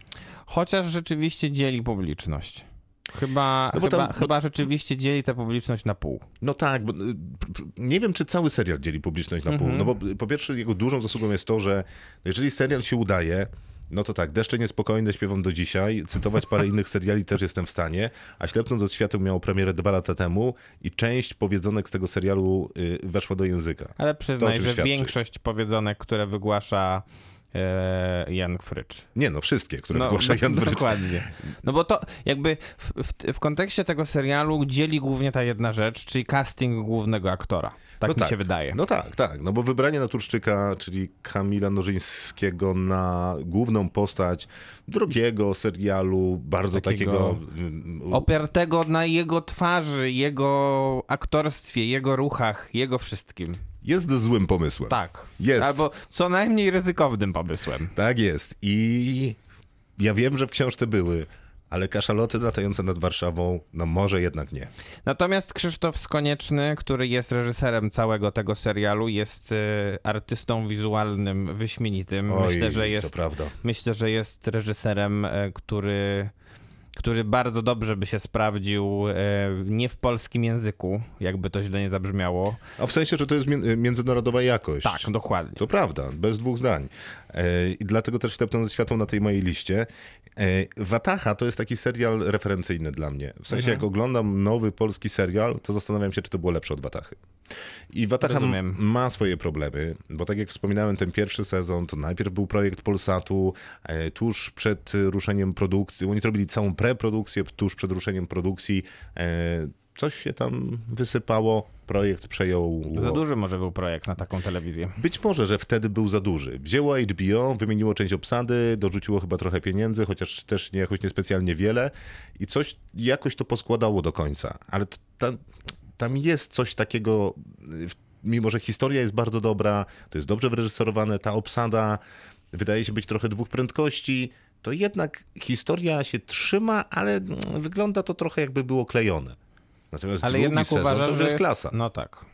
Chociaż rzeczywiście dzieli publiczność. Chyba, No chyba, tam- bo- chyba rzeczywiście dzieli tę publiczność na pół. No tak, bo y, nie wiem, czy cały serial dzieli publiczność na pół. Mhm. No bo y, po pierwsze, jego dużą zasługą jest to, że jeżeli serial się udaje, no to tak, Deszcze Niespokojne śpiewam do dzisiaj, cytować parę innych seriali też jestem w stanie, a Ślepnąc od świateł miało premierę dwa lata temu i część powiedzonek z tego serialu y, weszła do języka. Ale przyznaj, że świadczy. większość powiedzonek, które wygłasza Jan Frycz. Nie no, wszystkie, które wygłasza Jan Wrycz. Dokładnie. No bo to jakby w, w, w kontekście tego serialu dzieli głównie ta jedna rzecz, czyli casting głównego aktora. Tak No mi się wydaje. No tak, tak. No bo wybranie Naturszczyka, czyli Kamila Nożyńskiego na główną postać drugiego serialu, bardzo Takiego takiego... mm, Opartego na jego twarzy, jego aktorstwie, jego ruchach, jego wszystkim. Jest złym pomysłem. Tak. Jest. Albo co najmniej ryzykownym pomysłem. Tak jest. I ja wiem, że w książce były, ale kaszaloty latające nad Warszawą, no może jednak nie. Natomiast Krzysztof Skonieczny, który jest reżyserem całego tego serialu, jest y, artystą wizualnym wyśmienitym. Oj, myślę, że to jest prawda. Myślę, że jest reżyserem, e, który, który bardzo dobrze by się sprawdził e, nie w polskim języku, jakby to źle nie zabrzmiało. A w sensie, że to jest mi- międzynarodowa jakość. Tak, dokładnie. To prawda, bez dwóch zdań. E, I dlatego też ślepnąc światło na tej mojej liście. E, Wataha to jest taki serial referencyjny dla mnie. W sensie, Mhm. jak oglądam nowy polski serial, to zastanawiam się, czy to było lepsze od Watachy. I Wataha ma swoje problemy, bo tak jak wspominałem, ten pierwszy sezon to najpierw był projekt Polsatu, e, tuż przed ruszeniem produkcji, oni zrobili całą preprodukcję, tuż przed ruszeniem produkcji, e, coś się tam wysypało, projekt przejął... Za duży może był projekt na taką telewizję. Być może, że wtedy był za duży. Wzięło HBO, wymieniło część obsady, dorzuciło chyba trochę pieniędzy, chociaż też nie, jakoś niespecjalnie wiele i coś jakoś to poskładało do końca. Ale to, tam, jest coś takiego, mimo że historia jest bardzo dobra, to jest dobrze wyreżyserowane, ta obsada wydaje się być trochę dwóch prędkości, to jednak historia się trzyma, ale wygląda to trochę jakby było klejone. Natomiast Ale jednak sezon uważasz, to że jest klasa. No tak.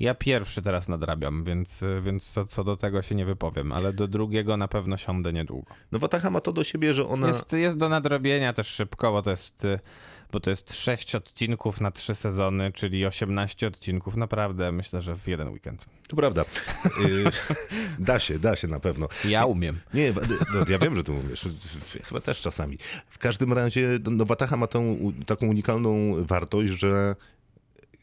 Ja pierwszy teraz nadrabiam, więc, więc co, co do tego się nie wypowiem, ale do drugiego na pewno siądę niedługo. No Wataha ma to do siebie, że ona... Jest, jest do nadrobienia też szybko, bo to jest, y, bo to jest 6 odcinków na 3 sezony, czyli 18 odcinków. Naprawdę myślę, że w jeden weekend. To prawda. Y, da się, da się na pewno. Ja umiem. Nie, no, ja wiem, że ty umiesz. Chyba też czasami. W każdym razie, no Wataha ma tą taką unikalną wartość, że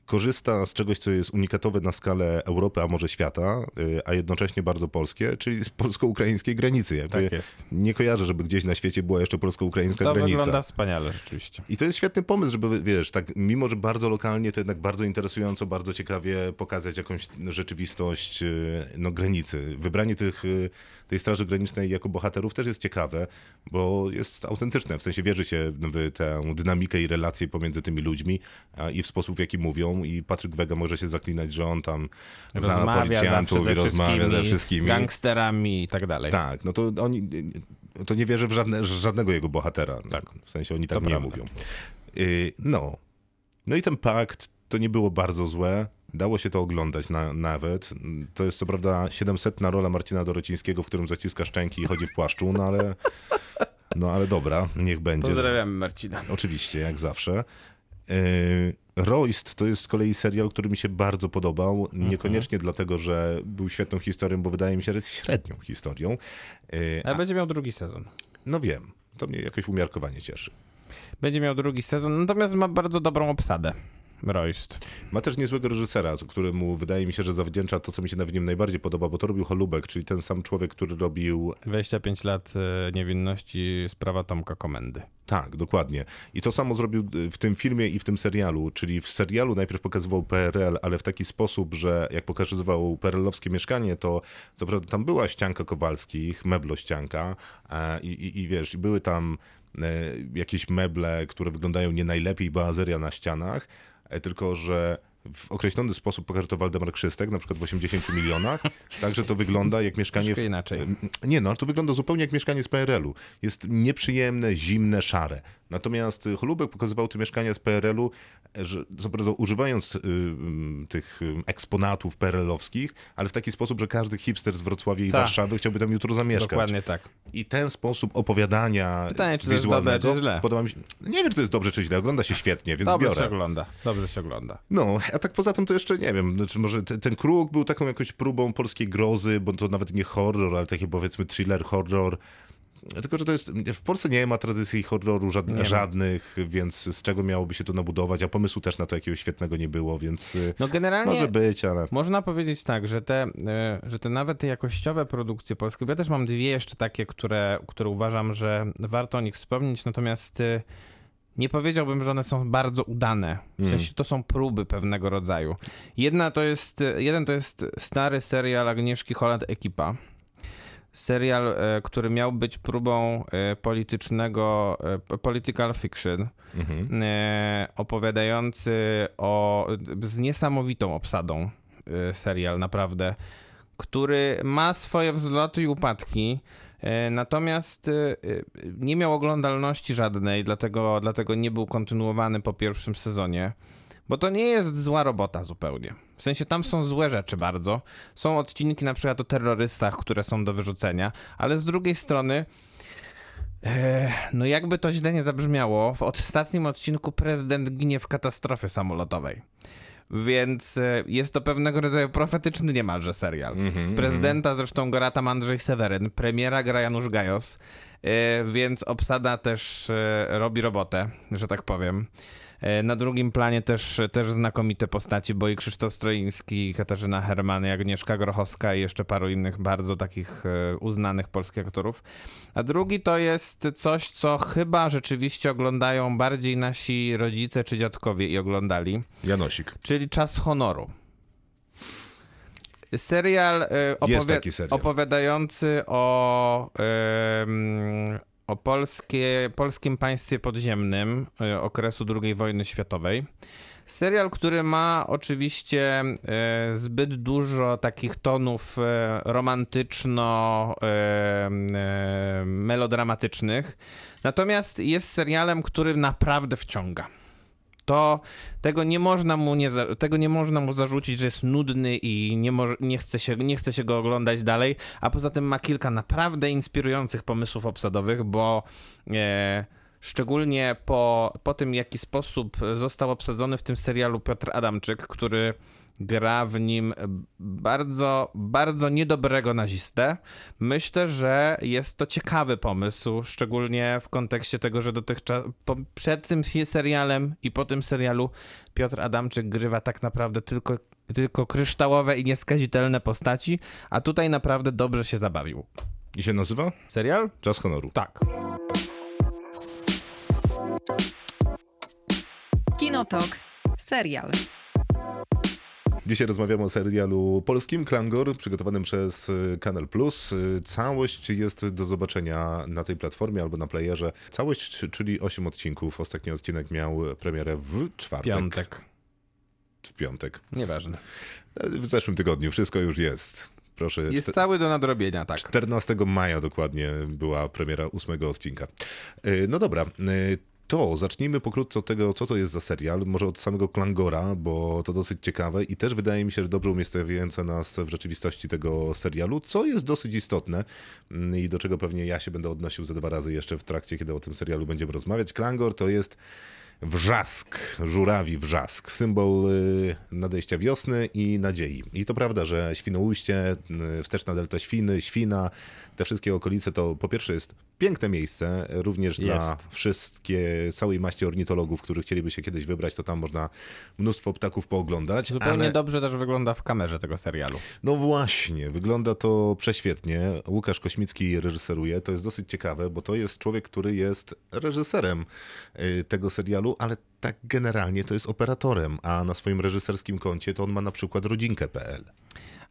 korzysta z czegoś, co jest unikatowe na skalę Europy, a może świata, y, a jednocześnie bardzo polskie, czyli z polsko-ukraińskiej granicy. Jakby Tak jest. Nie kojarzę, żeby gdzieś na świecie była jeszcze polsko-ukraińska To granica. wygląda wspaniale rzeczywiście. I to jest świetny pomysł, żeby, wiesz, tak, mimo że bardzo lokalnie, to jednak bardzo interesująco, bardzo ciekawie pokazać jakąś rzeczywistość y, no, granicy. Wybranie tych, y, tej Straży Granicznej jako bohaterów też jest ciekawe, bo jest autentyczne, w sensie wierzy się w tę dynamikę i relacje pomiędzy tymi ludźmi i w sposób, w jaki mówią i Patryk Wega może się zaklinać, że on tam Rozmawia policjantów i rozmawia ze wszystkimi, wszystkimi. gangsterami i tak dalej. Tak, no to oni, to nie wierzę w żadne, żadnego jego bohatera. Tak. W sensie oni tak To nie prawda. mówią. Y, no. No i ten pakt to nie było bardzo złe. Dało się to oglądać na, nawet. To jest co prawda 700 na rola Marcina Dorocińskiego, w którym zaciska szczęki i chodzi w płaszczu, no ale, no ale dobra, niech będzie. Pozdrawiamy Marcina. Oczywiście, jak zawsze. Yy, Royst to jest z kolei serial, który mi się bardzo podobał. Niekoniecznie dlatego, że był świetną historią, bo wydaje mi się, że jest średnią historią. Yy, Ale będzie miał drugi sezon. no wiem, to mnie jakoś umiarkowanie cieszy. Będzie miał drugi sezon, natomiast ma bardzo dobrą obsadę. Royst. Ma też niezłego reżysera, któremu wydaje mi się, że zawdzięcza to, co mi się na w nim najbardziej podoba, bo to robił Holubek, czyli ten sam człowiek, który robił 25 lat e, niewinności, sprawa Tomka Komendy. Tak, dokładnie. I to samo zrobił y, w tym filmie i w tym serialu. Czyli w serialu najpierw pokazywał PRL, ale w taki sposób, że jak pokazywał PRL-owskie mieszkanie, to co prawda tam była ścianka Kowalskich, meblościanka e, i, i, i wiesz, były tam e, jakieś meble, które wyglądają nie najlepiej, bazeria na ścianach, e, tylko że w określony sposób pokaże to Waldemar Krzystek, na przykład w 80 milionach, także to wygląda jak mieszkanie... W, inaczej. nie no, ale to wygląda zupełnie jak mieszkanie z PRL-u. Jest nieprzyjemne, zimne, szare. Natomiast y, Holubek pokazywał te mieszkania z PRL-u, że używając y, y, tych y, eksponatów PRL-owskich, ale w taki sposób, że każdy hipster z Wrocławia i Tak. Warszawy chciałby tam jutro zamieszkać. Dokładnie tak. I ten sposób opowiadania Pytanie, czy to jest dobre, czy źle? podoba mi się. Nie wiem, czy to jest dobrze, czy źle. Ogląda się świetnie, więc Dobrze się biorę. ogląda. Dobrze się ogląda. No, a tak poza tym to jeszcze nie wiem, znaczy może te, ten kruk był taką jakąś próbą polskiej grozy, bo to nawet nie horror, ale taki powiedzmy thriller, horror. Tylko, że to jest. W Polsce nie ma tradycji horroru żad, Nie ma. żadnych, więc z czego miałoby się to nabudować, a pomysłu też na to jakiegoś świetnego nie było, więc y, No generalnie może być, ale. można powiedzieć tak, że te, e, że te nawet jakościowe produkcje polskie, bo ja też mam dwie jeszcze takie, które, które uważam, że warto o nich wspomnieć, natomiast e, nie powiedziałbym, że one są bardzo udane. W sensie to są próby pewnego rodzaju. Jedna to jest, jeden to jest stary serial Agnieszki Holland Ekipa. Serial, e, który miał być próbą e, politycznego, e, political fiction, Mhm. opowiadający o, z niesamowitą obsadą serial, naprawdę, który ma swoje wzloty i upadki, natomiast nie miał oglądalności żadnej, dlatego, dlatego nie był kontynuowany po pierwszym sezonie. Bo to nie jest zła robota zupełnie. W sensie tam są złe rzeczy bardzo. Są odcinki na przykład o terrorystach, które są do wyrzucenia, ale z drugiej strony e, no jakby to źle nie zabrzmiało, w ostatnim odcinku prezydent ginie w katastrofie samolotowej. Więc e, jest to pewnego rodzaju profetyczny niemalże serial. Prezydenta zresztą gra tam Andrzej Seweryn, premiera gra Janusz Gajos, e, więc obsada też robi robotę, że tak powiem. E, Na drugim planie też, też znakomite postaci, bo i Krzysztof Stroiński, i Katarzyna Herman, i Agnieszka Grochowska i jeszcze paru innych bardzo takich e, uznanych polskich aktorów. A drugi to jest coś, co chyba rzeczywiście oglądają bardziej nasi rodzice czy dziadkowie i oglądali, Janosik. czyli Czas Honoru. Serial, e, opowi- serial. opowiadający o, o polskie, polskim państwie podziemnym e, okresu II wojny światowej. Serial, który ma oczywiście e, zbyt dużo takich tonów e, romantyczno e, e, melodramatycznych. Natomiast jest serialem, który naprawdę wciąga. To tego nie można mu, nie, tego nie można mu zarzucić, że jest nudny i nie, nie, chce się, nie chce się go oglądać dalej, a poza tym ma kilka naprawdę inspirujących pomysłów obsadowych, bo e, szczególnie po, po tym, w jaki sposób został obsadzony w tym serialu Piotr Adamczyk, który gra w nim bardzo, bardzo niedobrego nazistę. Myślę, że jest to ciekawy pomysł, szczególnie w kontekście tego, że dotychczas po, przed tym serialem i po tym serialu Piotr Adamczyk grywa tak naprawdę tylko, tylko kryształowe i nieskazitelne postaci, a tutaj naprawdę dobrze się zabawił. I się nazywa? Serial? Czas honoru. Tak. Kinotok. Serial. Dzisiaj rozmawiamy o serialu polskim Klangor, przygotowanym przez y, Kanal Plus. Y, Całość jest do zobaczenia na tej platformie albo na playerze. Całość, czyli 8 odcinków. Ostatni odcinek miał premierę w czwartek. Piątek. W piątek. Nieważne. W zeszłym tygodniu wszystko już jest. Proszę. Jest cały do nadrobienia, tak. 14 maja dokładnie była premiera ósmego odcinka. Y, No dobra, y, to zacznijmy pokrótce od tego, co to jest za serial. Może od samego Klangora, bo to dosyć ciekawe i też wydaje mi się, że dobrze umiejscowiające nas w rzeczywistości tego serialu, co jest dosyć istotne mm, i do czego pewnie ja się będę odnosił ze dwa razy jeszcze w trakcie, kiedy o tym serialu będziemy rozmawiać. Klangor to jest Wrzask, żurawi wrzask, symbol y, nadejścia wiosny i nadziei. I to prawda, że Świnoujście, y, wsteczna delta Świny, Świna, te wszystkie okolice to po pierwsze jest piękne miejsce, również dla Jest. wszystkie, całej maści ornitologów, którzy chcieliby się kiedyś wybrać, to tam można mnóstwo ptaków pooglądać. Zupełnie ale... dobrze też wygląda w kamerze tego serialu. No właśnie, wygląda to prześwietnie. Łukasz Kośmicki reżyseruje. To jest dosyć ciekawe, bo to jest człowiek, który jest reżyserem y, tego serialu, ale tak generalnie to jest operatorem, a na swoim reżyserskim koncie to on ma na przykład rodzinkę.pl.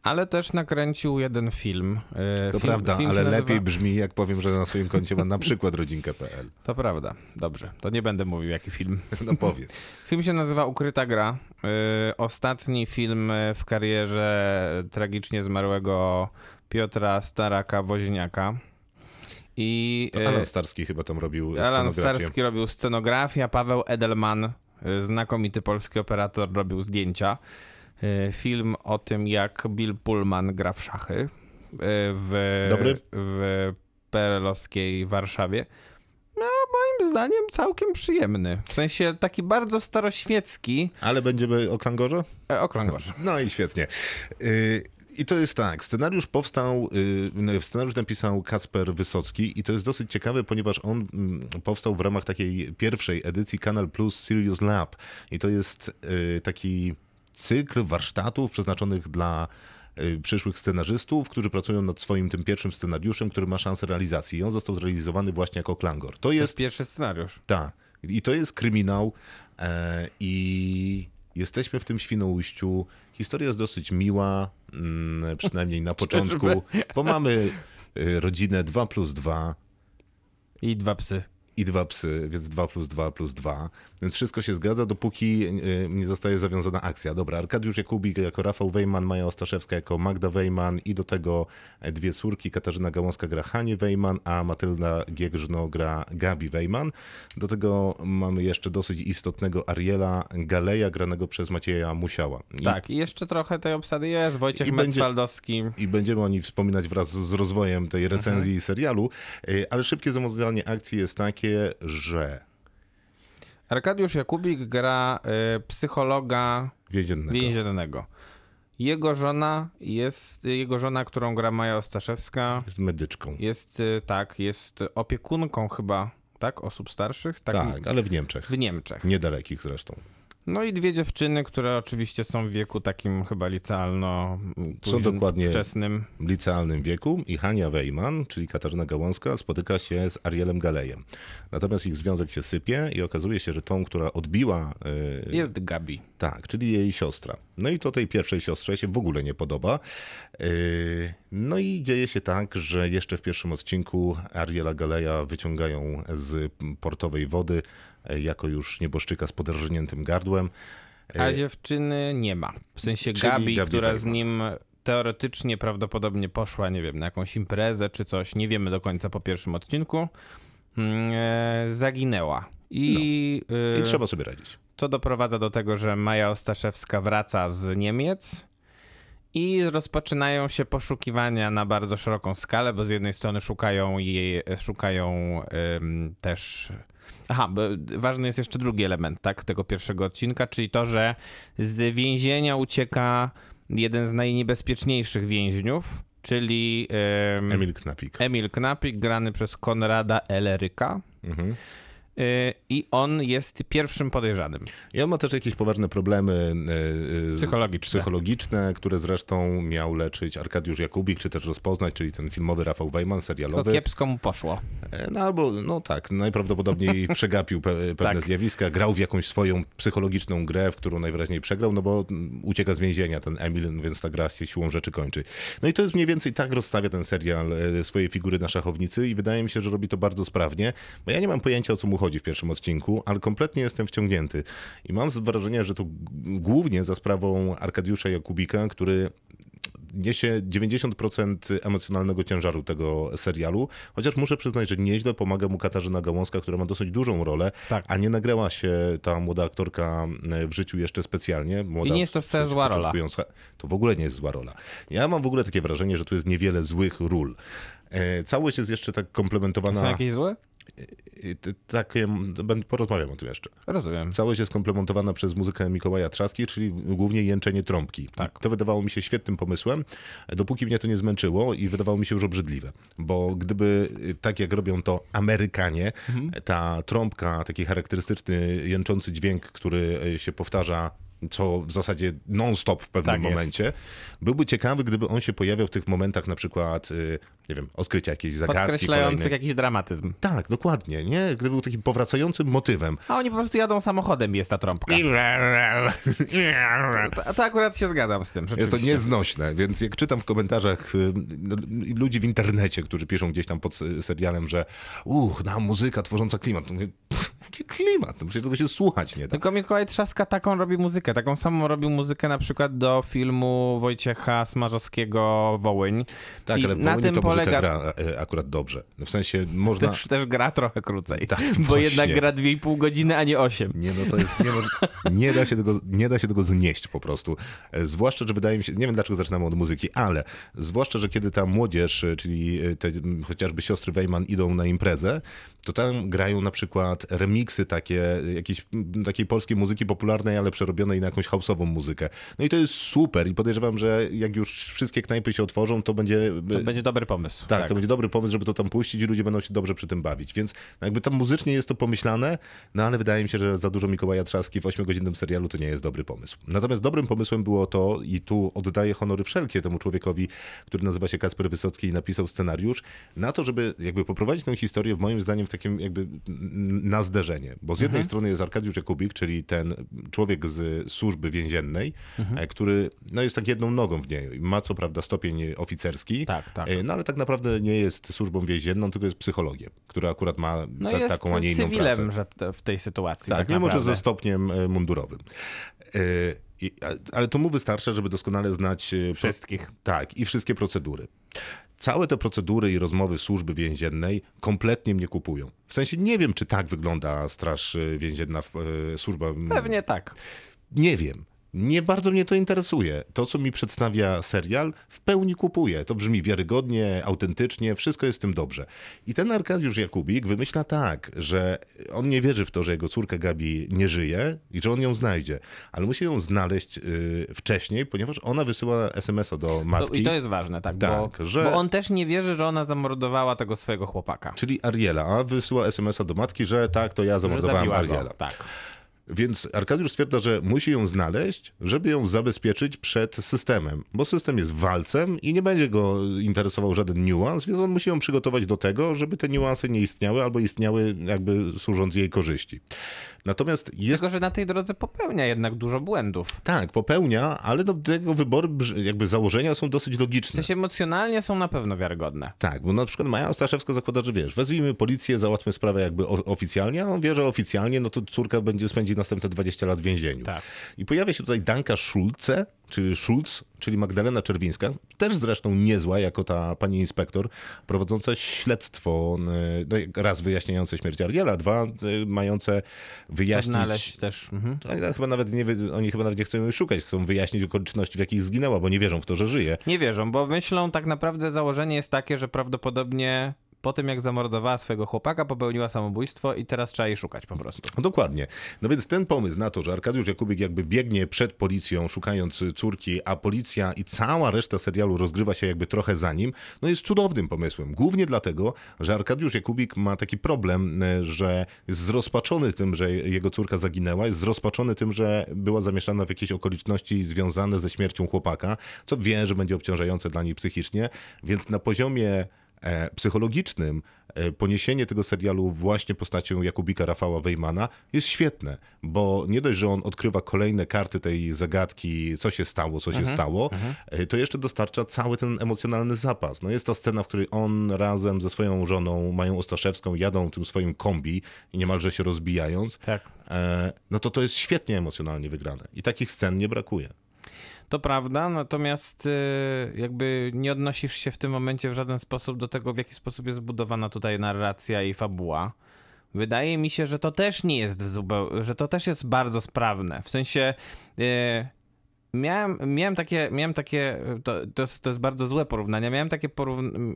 Ale też nakręcił jeden film. e, To film, prawda, film ale nazywa- lepiej brzmi, jak powiem, że na swoim koncie ma na przykład rodzinkę.pl. To prawda, dobrze. To nie będę mówił, jaki film. No powiedz. Film się nazywa Ukryta Gra. E, Ostatni film e, w karierze tragicznie zmarłego Piotra Staraka-Woźniaka. I To Alan Starski chyba tam robił Alan scenografię. Starski robił scenografię, Paweł Edelman, znakomity polski operator, robił zdjęcia. Y, Film o tym, jak Bill Pullman gra w szachy y, w, Dobry? w perelowskiej Warszawie. No, moim zdaniem całkiem przyjemny. W sensie taki bardzo staroświecki Ale będziemy o Klangorze? e, okrągłosz. No i świetnie. I to jest tak, scenariusz powstał, no, scenariusz napisał Kacper Wysocki i to jest dosyć ciekawe, ponieważ on mm, powstał w ramach takiej pierwszej edycji Kanal Plus Serious Lab i to jest taki cykl warsztatów przeznaczonych dla y, przyszłych scenarzystów, którzy pracują nad swoim tym pierwszym scenariuszem, który ma szansę realizacji. I on został zrealizowany właśnie jako Klangor. To To jest jest pierwszy scenariusz. tak. I to jest kryminał e, i jesteśmy w tym Świnoujściu. Historia jest dosyć miła, mm, przynajmniej na początku, bo mamy y, rodzinę 2 plus 2 I dwa psy. I dwa psy, więc 2 plus 2 plus 2. Więc wszystko się zgadza, dopóki y, nie zostaje zawiązana akcja. Dobra, Arkadiusz Jakubik jako Rafał Wejman, Maja Ostaszewska jako Magda Wejman i do tego e, dwie córki, Katarzyna Gałązka gra Hanie Wejman, a Matylda Giegrzyno gra Gabi Wejman. Do tego mamy jeszcze dosyć istotnego Ariela Galeja, granego przez Macieja Musiała. I Tak, i jeszcze trochę tej obsady jest. Wojciech I będzie- Metzwaldowski. i będziemy o nich wspominać wraz z rozwojem tej recenzji serialu, Y, ale szybkie zamocowanie akcji jest takie, że Arkadiusz Jakubik gra y, psychologa więziennego. więziennego. Jego żona jest, jego żona, którą gra Maja Ostaszewska, Jest medyczką. jest y, tak, jest opiekunką chyba, tak, osób starszych, tak, Tak, ale w Niemczech. w Niemczech. Niedalekich zresztą. No i dwie dziewczyny, które oczywiście są w wieku takim chyba licealno późnym, dokładnie- wczesnym. Licealnym wieku i Hania Wejman, czyli Katarzyna Gałązka, spotyka się z Arielem Galejem. Natomiast ich związek się sypie i okazuje się, że tą, która odbiła, yy, Jest Gabi. tak, czyli jej siostra. No i to tej pierwszej siostrze się w ogóle nie podoba. Yy, No i dzieje się tak, że jeszcze w pierwszym odcinku Ariela Galeja wyciągają z portowej wody jako już nieboszczyka z poderżniętym gardłem. A dziewczyny nie ma. W sensie E, Gabi, Gabi która z nim teoretycznie prawdopodobnie poszła, nie wiem, na jakąś imprezę czy coś, nie wiemy do końca po pierwszym odcinku, mm, e, zaginęła. I, I e, trzeba sobie radzić. to doprowadza do tego, że Maja Ostaszewska wraca z Niemiec i rozpoczynają się poszukiwania na bardzo szeroką skalę, bo z jednej strony szukają jej, szukają ym, też... Aha, bo ważny jest jeszcze drugi element tak, tego pierwszego odcinka, czyli to, że z więzienia ucieka jeden z najniebezpieczniejszych więźniów, czyli ym, Emil Knapik. Emil Knapik, grany przez Konrada Eleryka. Mhm. Y, I on jest pierwszym podejrzanym. I on ma też jakieś poważne problemy e, e, Psychologiczne. psychologiczne, które zresztą miał leczyć Arkadiusz Jakubik, czy też rozpoznać, czyli ten filmowy Rafał Wejman, serialowy. kiepsko mu poszło. E, No albo, no tak, najprawdopodobniej przegapił pe pewne Tak. zjawiska, grał w jakąś swoją psychologiczną grę, w którą najwyraźniej przegrał, no bo mm, ucieka z więzienia ten Emil, więc ta gra się siłą rzeczy kończy. No i to jest mniej więcej tak rozstawia ten serial e, swoje figury na szachownicy i wydaje mi się, że robi to bardzo sprawnie, bo ja nie mam pojęcia o co mu chodzi w pierwszym odcinku, ale kompletnie jestem wciągnięty. I mam wrażenie, że to głównie za sprawą Arkadiusza Jakubika, który niesie 90% emocjonalnego ciężaru tego serialu, chociaż muszę przyznać, że nieźle pomaga mu Katarzyna Gałązka, która ma dosyć dużą rolę, Tak. a nie nagrała się ta młoda aktorka w życiu jeszcze specjalnie. Młoda, I nie jest to wcale zła rola. To w ogóle nie jest zła rola. Ja mam w ogóle takie wrażenie, że tu jest niewiele złych ról. E, Całość jest jeszcze tak komplementowana. Są jakieś złe? Takie, porozmawiam o tym jeszcze. Rozumiem. Całość jest komplementowana przez muzykę Mikołaja Trzaski, czyli głównie jęczenie trąbki. Tak. To wydawało mi się świetnym pomysłem, dopóki mnie to nie zmęczyło i wydawało mi się już obrzydliwe. Bo gdyby y, tak jak robią to Amerykanie, Mhm. ta trąbka, taki charakterystyczny jęczący dźwięk, który y, się powtarza co w zasadzie non-stop w pewnym Tak jest. momencie. Byłby ciekawy, gdyby on się pojawiał w tych momentach na przykład, y, nie wiem, odkrycia jakiejś zagadki. Podkreślający kolejnej. jakiś dramatyzm. Tak, dokładnie, nie? Gdyby był takim powracającym motywem. A oni po prostu jadą samochodem jest ta trąbka. To, to akurat się zgadzam z tym, Jest to nieznośne, więc jak czytam w komentarzach y, no, ludzi w internecie, którzy piszą gdzieś tam pod serialem, że uch, na muzyka tworząca klimat. Jaki klimat? No przecież tego się słuchać nie da. Tylko Mikołaj Trzaska taką robi muzykę. Taką samą robił muzykę na przykład do filmu Wojciecha Smarzowskiego Wołyń. Tak, I ale na tym to polega... gra e, akurat dobrze. W sensie można... Też, też gra trochę krócej. Tak, bo właśnie. jednak gra 2,5 godziny, a nie 8. Nie, no to jest, nie, da się tego, nie da się tego znieść po prostu. E, Zwłaszcza, że wydaje mi się, nie wiem dlaczego zaczynamy od muzyki, ale zwłaszcza, że kiedy ta młodzież, e, czyli e, te chociażby siostry Wejman idą na imprezę, to tam grają na przykład remiksy takie, jakiejś takiej polskiej muzyki popularnej, ale przerobionej na jakąś house'ową muzykę. No i to jest super i podejrzewam, że jak już wszystkie knajpy się otworzą, to będzie... To będzie dobry pomysł. Tak, to będzie dobry pomysł, żeby to tam puścić i ludzie będą się dobrze przy tym bawić. Więc jakby tam muzycznie jest to pomyślane, no ale wydaje mi się, że za dużo Mikołaja Trzaski w 8-godzinnym serialu to nie jest dobry pomysł. Natomiast dobrym pomysłem było to, i tu oddaję honory wszelkie temu człowiekowi, który nazywa się Kasper Wysocki i napisał scenariusz, na to, żeby jakby poprowadzić tę historię, w moim zdaniem, w takim jakby na zderzenie. Bo z jednej strony jest Arkadiusz Jakubik, czyli ten człowiek z służby więziennej, e, który no, jest tak jedną nogą w niej. Ma co prawda stopień oficerski, Tak, tak. E, No ale tak naprawdę nie jest służbą więzienną, tylko jest psychologiem, która akurat ma No ta, taką, a nie inną cywilem pracę. że w tej sytuacji. Tak, Tak, mimo że naprawdę. ze stopniem e, mundurowym. I- Ale to mu wystarcza, żeby doskonale znać Wszystkich. tak, i wszystkie procedury. Całe te procedury i rozmowy służby więziennej kompletnie mnie kupują. W sensie nie wiem, czy tak wygląda straż więzienna, e, służba. Pewnie tak. Nie wiem. Nie bardzo mnie to interesuje. To, co mi przedstawia serial, w pełni kupuję. To brzmi wiarygodnie, autentycznie, wszystko jest w tym dobrze. I ten Arkadiusz Jakubik wymyśla tak, że on nie wierzy w to, że jego córka Gabi nie żyje i że on ją znajdzie, ale musi ją znaleźć y, wcześniej, ponieważ ona wysyła SMS-a do To, matki. I to jest ważne, tak. Tak, bo, że- bo on też nie wierzy, że ona zamordowała tego swojego chłopaka. Czyli Ariela, a wysyła SMS-a do matki, że tak, to ja zamordowałem Ariela. Tak. Więc Arkadiusz stwierdza, że musi ją znaleźć, żeby ją zabezpieczyć przed systemem, bo system jest walcem i nie będzie go interesował żaden niuans, więc on musi ją przygotować do tego, żeby te niuanse nie istniały albo istniały jakby służąc jej korzyści. Natomiast jest Tylko, że na tej drodze popełnia jednak dużo błędów. tak, popełnia, ale do tego wybory, jakby założenia są dosyć W logiczne. sensie emocjonalnie są na pewno wiarygodne. Tak, bo na przykład Maja Ostaszewska zakłada, że wiesz, wezwijmy policję, załatwmy sprawę jakby oficjalnie, a on wie, że oficjalnie, no to córka będzie spędzi następne 20 lat w więzieniu. Tak. I pojawia się tutaj Danka Schulze, czy Schulz, czyli Magdalena Czerwińska, też zresztą niezła jako ta pani inspektor, prowadząca śledztwo, y, no, raz wyjaśniające śmierć Ariela, dwa y, mające wyjaśnić... Znaleźć też. Mhm. Oni chyba, nawet nie, oni chyba nawet nie chcą jej szukać, chcą wyjaśnić okoliczności, w jakich zginęła, bo nie wierzą w to, że żyje. Nie wierzą, bo myślą tak naprawdę założenie jest takie, że prawdopodobnie po tym jak zamordowała swojego chłopaka, popełniła samobójstwo i teraz trzeba jej szukać po prostu. No dokładnie. No więc ten pomysł na to, że Arkadiusz Jakubik jakby biegnie przed policją szukając córki, a policja i cała reszta serialu rozgrywa się jakby trochę za nim, no jest cudownym pomysłem. Głównie dlatego, że Arkadiusz Jakubik ma taki problem, y, że jest zrozpaczony tym, że jego córka zaginęła, jest zrozpaczony tym, że była zamieszana w jakieś okoliczności związane ze śmiercią chłopaka, co wie, że będzie obciążające dla niej psychicznie, więc na poziomie e, psychologicznym e, poniesienie tego serialu właśnie postacią Jakubika Rafała Wejmana jest świetne, bo nie dość, że on odkrywa kolejne karty tej zagadki, co się stało, co się stało, e, to jeszcze dostarcza cały ten emocjonalny zapas. No jest ta scena, w której on razem ze swoją żoną, Mają Ostaszewską, jadą tym swoim kombi i niemalże się rozbijając. Tak. E, no to to jest świetnie emocjonalnie wygrane i takich scen nie brakuje. To prawda, natomiast y, jakby nie odnosisz się w tym momencie w żaden sposób do tego, w jaki sposób jest zbudowana tutaj narracja i fabuła. Wydaje mi się, że to też nie jest zupełnie, że to też jest bardzo sprawne. W sensie y, miałem, miałem takie, miałem takie to, to, jest, to jest bardzo złe porównanie, miałem takie porównanie,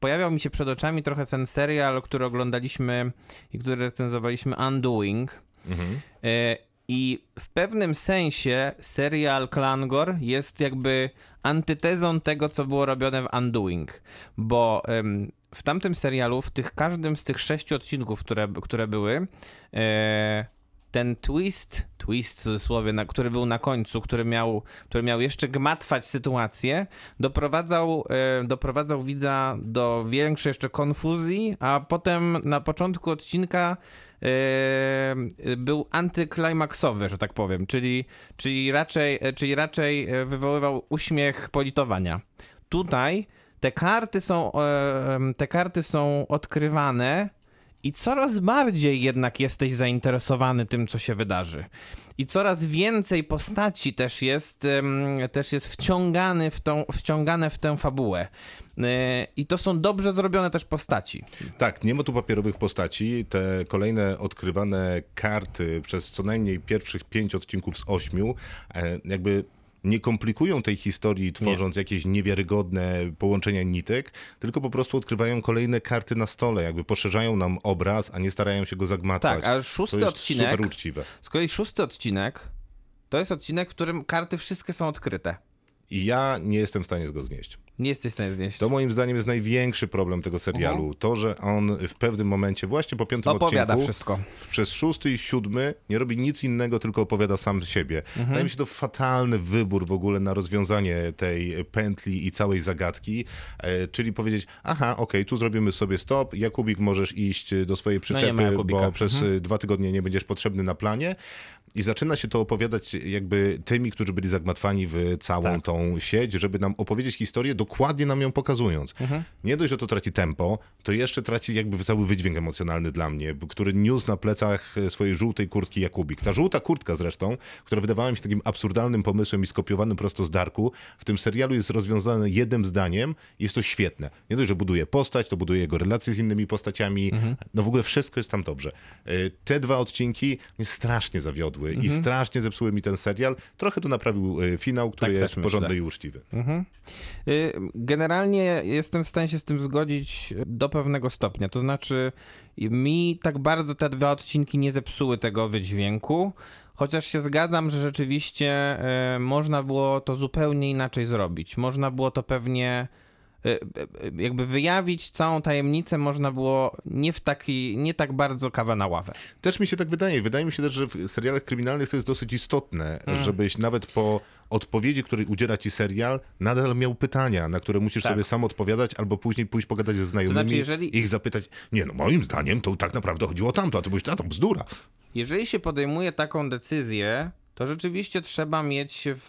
pojawiał mi się przed oczami trochę ten serial, który oglądaliśmy i który recenzowaliśmy Undoing. E, I w pewnym sensie serial Klangor jest jakby antytezą tego, co było robione w Undoing, bo em, w tamtym serialu, w tych każdym z tych sześciu odcinków, które, które były, e, ten twist, twist w cudzysłowie, na, który był na końcu, który miał, który miał jeszcze gmatwać sytuację, doprowadzał, e, doprowadzał widza do większej jeszcze konfuzji, a potem na początku odcinka e, był antyklimaksowy, że tak powiem, czyli, czyli, raczej, e, czyli raczej e, wywoływał uśmiech politowania. Tutaj te karty są, e, te karty są odkrywane i coraz bardziej jednak jesteś zainteresowany tym, co się wydarzy. I coraz więcej postaci też jest, też jest wciągany w tą, wciągane w tę fabułę. E, I to są dobrze zrobione też postaci. Tak, nie ma tu papierowych postaci. Te kolejne odkrywane karty przez co najmniej pierwszych pięć odcinków z ośmiu, e, jakby nie komplikują tej historii, tworząc jakieś niewiarygodne połączenia nitek, tylko po prostu odkrywają kolejne karty na stole, jakby poszerzają nam obraz, a nie starają się go zagmatwać. Tak, a szósty to jest odcinek- super uczciwe. Z kolei szósty odcinek to jest odcinek, w którym karty wszystkie są odkryte. I ja nie jestem w stanie go znieść. Nie jesteś w stanie znieść. To moim zdaniem jest największy problem tego serialu. To, że on w pewnym momencie, właśnie po piątym Opowiada odcinku, wszystko. przez szósty i siódmy nie robi nic innego, tylko opowiada sam siebie. Mhm. Wydaje mi się to fatalny wybór w ogóle na rozwiązanie tej pętli i całej zagadki, e, czyli powiedzieć, aha, okej, tu zrobimy sobie stop, Jakubik możesz iść do swojej No przyczepy, Jakubika. bo przez e, dwa tygodnie nie będziesz potrzebny na planie. I zaczyna się to opowiadać jakby tymi, którzy byli zagmatwani w całą Tak. tą sieć, żeby nam opowiedzieć historię, dokładnie nam ją pokazując. Mhm. Nie dość, że to traci tempo, to jeszcze traci jakby cały wydźwięk emocjonalny dla mnie, który niósł na plecach swojej żółtej kurtki Jakubik. Ta żółta kurtka zresztą, która wydawała mi się takim absurdalnym pomysłem i skopiowanym prosto z Darku, w tym serialu jest rozwiązane jednym zdaniem, jest to świetne. Nie dość, że buduje postać, to buduje jego relacje z innymi postaciami, Mhm. no w ogóle wszystko jest tam dobrze. E, Te dwa odcinki mnie strasznie zawiodły i strasznie zepsuły mi ten serial. Trochę tu naprawił e, finał, który Mhm. Tak jest porządny myślę. i uczciwy. Y, Generalnie jestem w stanie się z tym zgodzić do pewnego stopnia. To znaczy, mi tak bardzo te dwa odcinki nie zepsuły tego wydźwięku. Chociaż się zgadzam, że rzeczywiście y, można było to zupełnie inaczej zrobić. Można było to pewnie jakby wyjawić całą tajemnicę, można było nie w taki, nie tak bardzo kawę na ławę. Też mi się tak wydaje. Wydaje mi się też, że w serialach kryminalnych to jest dosyć istotne, Mm. żebyś nawet po odpowiedzi, której udziela ci serial, nadal miał pytania, na które musisz Tak. sobie sam odpowiadać, albo później pójść pogadać ze znajomymi znaczy, jeżeli- i ich zapytać, nie no, moim zdaniem to tak naprawdę chodziło o tamto, a ty mówisz, a to bzdura. Jeżeli się podejmuje taką decyzję, to rzeczywiście trzeba mieć w,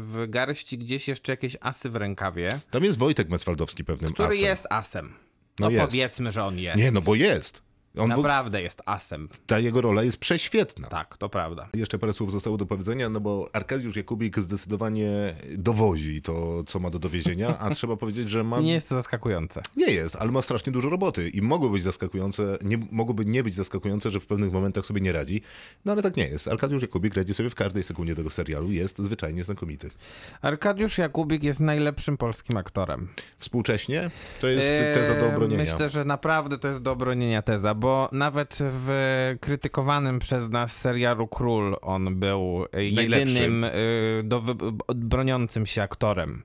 w garści gdzieś jeszcze jakieś asy w rękawie, Tam jest Wojtek Mecwaldowski pewnym który asem. jest asem. No, No powiedzmy, że on jest. Nie, no bo jest. On, Naprawdę jest asem. ta jego rola jest prześwietna. Tak, to prawda. Jeszcze parę słów zostało do powiedzenia, no bo Arkadiusz Jakubik zdecydowanie dowozi to, co ma do dowiezienia, a trzeba powiedzieć, że ma... Nie jest to zaskakujące. Nie jest, ale ma strasznie dużo roboty i mogło być zaskakujące, nie, mogłoby nie być zaskakujące, że w pewnych momentach sobie nie radzi, no ale tak nie jest. Arkadiusz Jakubik radzi sobie w każdej sekundzie tego serialu, jest zwyczajnie znakomity. Arkadiusz Jakubik jest najlepszym polskim aktorem. Współcześnie to jest teza do Eee, obronienia. Myślę, że naprawdę to jest do obronienia teza, bo nawet w krytykowanym przez nas serialu Król on był jedynym y, do, broniącym się aktorem.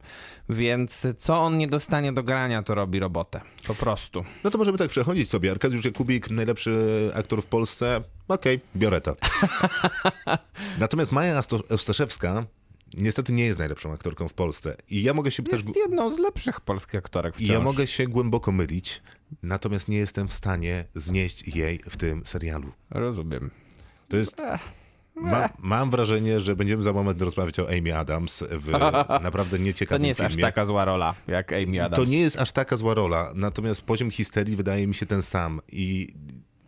Więc co on nie dostanie do grania, to robi robotę. Po prostu. No to możemy tak przechodzić sobie. Arkadiusz Jakubik, najlepszy aktor w Polsce. Okej, biorę to. Natomiast Maja Ostaszewska niestety nie jest najlepszą aktorką w Polsce. I ja mogę się też... Jest jedną z lepszych polskich aktorek I wciąż. ja mogę się głęboko mylić, natomiast nie jestem w stanie znieść jej w tym serialu. Rozumiem. To jest... Ma, mam wrażenie, że będziemy za moment rozmawiać o Amy Adams w naprawdę To nieciekawym nie jest aż filmie. taka zła rola, jak Amy Adams. To nie jest aż taka zła rola, natomiast poziom histerii wydaje mi się ten sam i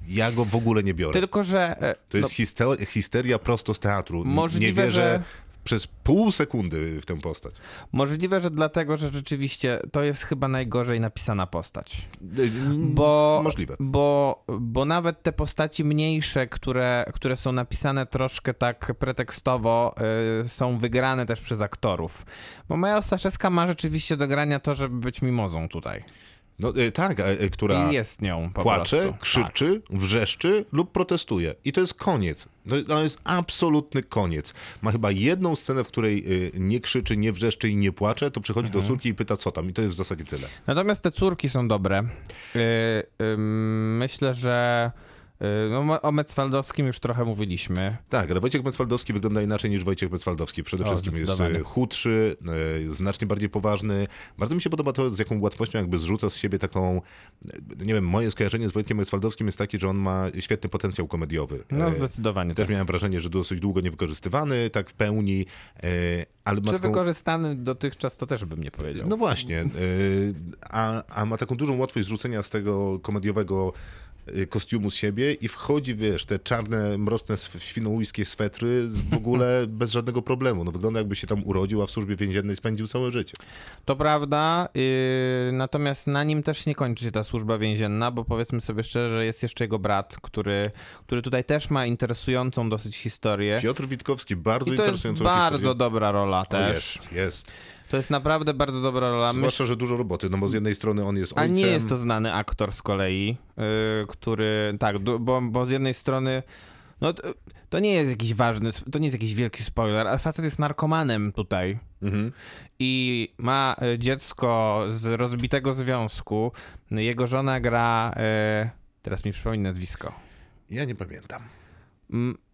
ja go w ogóle nie biorę. Tylko, że... e, To jest hister- histeria prosto z teatru. Możliwe, nie wierzę że- przez pół sekundy w tę postać. Możliwe, że dlatego, że rzeczywiście to jest chyba najgorzej napisana postać. Y, Bo, Możliwe. Bo, bo nawet te postaci mniejsze, które, które są napisane troszkę tak pretekstowo, y, są wygrane też przez aktorów. Bo Maja Ostaszewska ma rzeczywiście do grania to, żeby być mimozą tutaj. No y, tak, a, y, która I jest nią płacze, prostu. Tak. krzyczy, wrzeszczy lub protestuje. I to jest koniec. To, jest absolutny koniec. Ma chyba jedną scenę, w której nie krzyczy, nie wrzeszczy i nie płacze, to przychodzi Mhm. do córki i pyta co tam. I to jest w zasadzie tyle. Natomiast te córki są dobre. Myślę, że no, o Metzwaldowskim już trochę mówiliśmy. Tak, ale Wojciech Metzwaldowski wygląda inaczej niż Wojciech Metzwaldowski. Przede O, wszystkim jest e, chudszy, e, znacznie bardziej poważny. Bardzo mi się podoba to, z jaką łatwością jakby zrzuca z siebie taką, nie wiem, moje skojarzenie z Wojtkiem Metzwaldowskim jest takie, że on ma świetny potencjał komediowy. No zdecydowanie Też tak. miałem wrażenie, że dosyć długo niewykorzystywany, tak w pełni, ale Czy taką... wykorzystany dotychczas, to też bym nie powiedział. No właśnie, y, a, a ma taką dużą łatwość zrzucenia z tego komediowego y, kostiumu z siebie i wchodzi, wiesz, te czarne, mroczne, świnoujskie swetry w ogóle bez żadnego problemu. No wygląda jakby się tam urodził, a w służbie więziennej spędził całe życie. To prawda, yy, natomiast na nim też nie kończy się ta służba więzienna, bo powiedzmy sobie szczerze, że jest jeszcze jego brat, który, który tutaj też ma interesującą dosyć historię. Piotr Witkowski, bardzo I to jest interesującą bardzo historię. dobra rola O, też. Jest, jest. To jest naprawdę bardzo dobra rola. Zwłaszcza, że dużo roboty, no bo z jednej strony on jest a ojcem. nie jest to znany aktor z kolei, yy, który, tak, bo, bo z jednej strony, no to, to nie jest jakiś ważny, to nie jest jakiś wielki spoiler, ale facet jest narkomanem tutaj. Mhm. i ma e, dziecko z rozbitego związku. Jego żona gra. E, teraz mi przypomnę nazwisko. Ja nie pamiętam.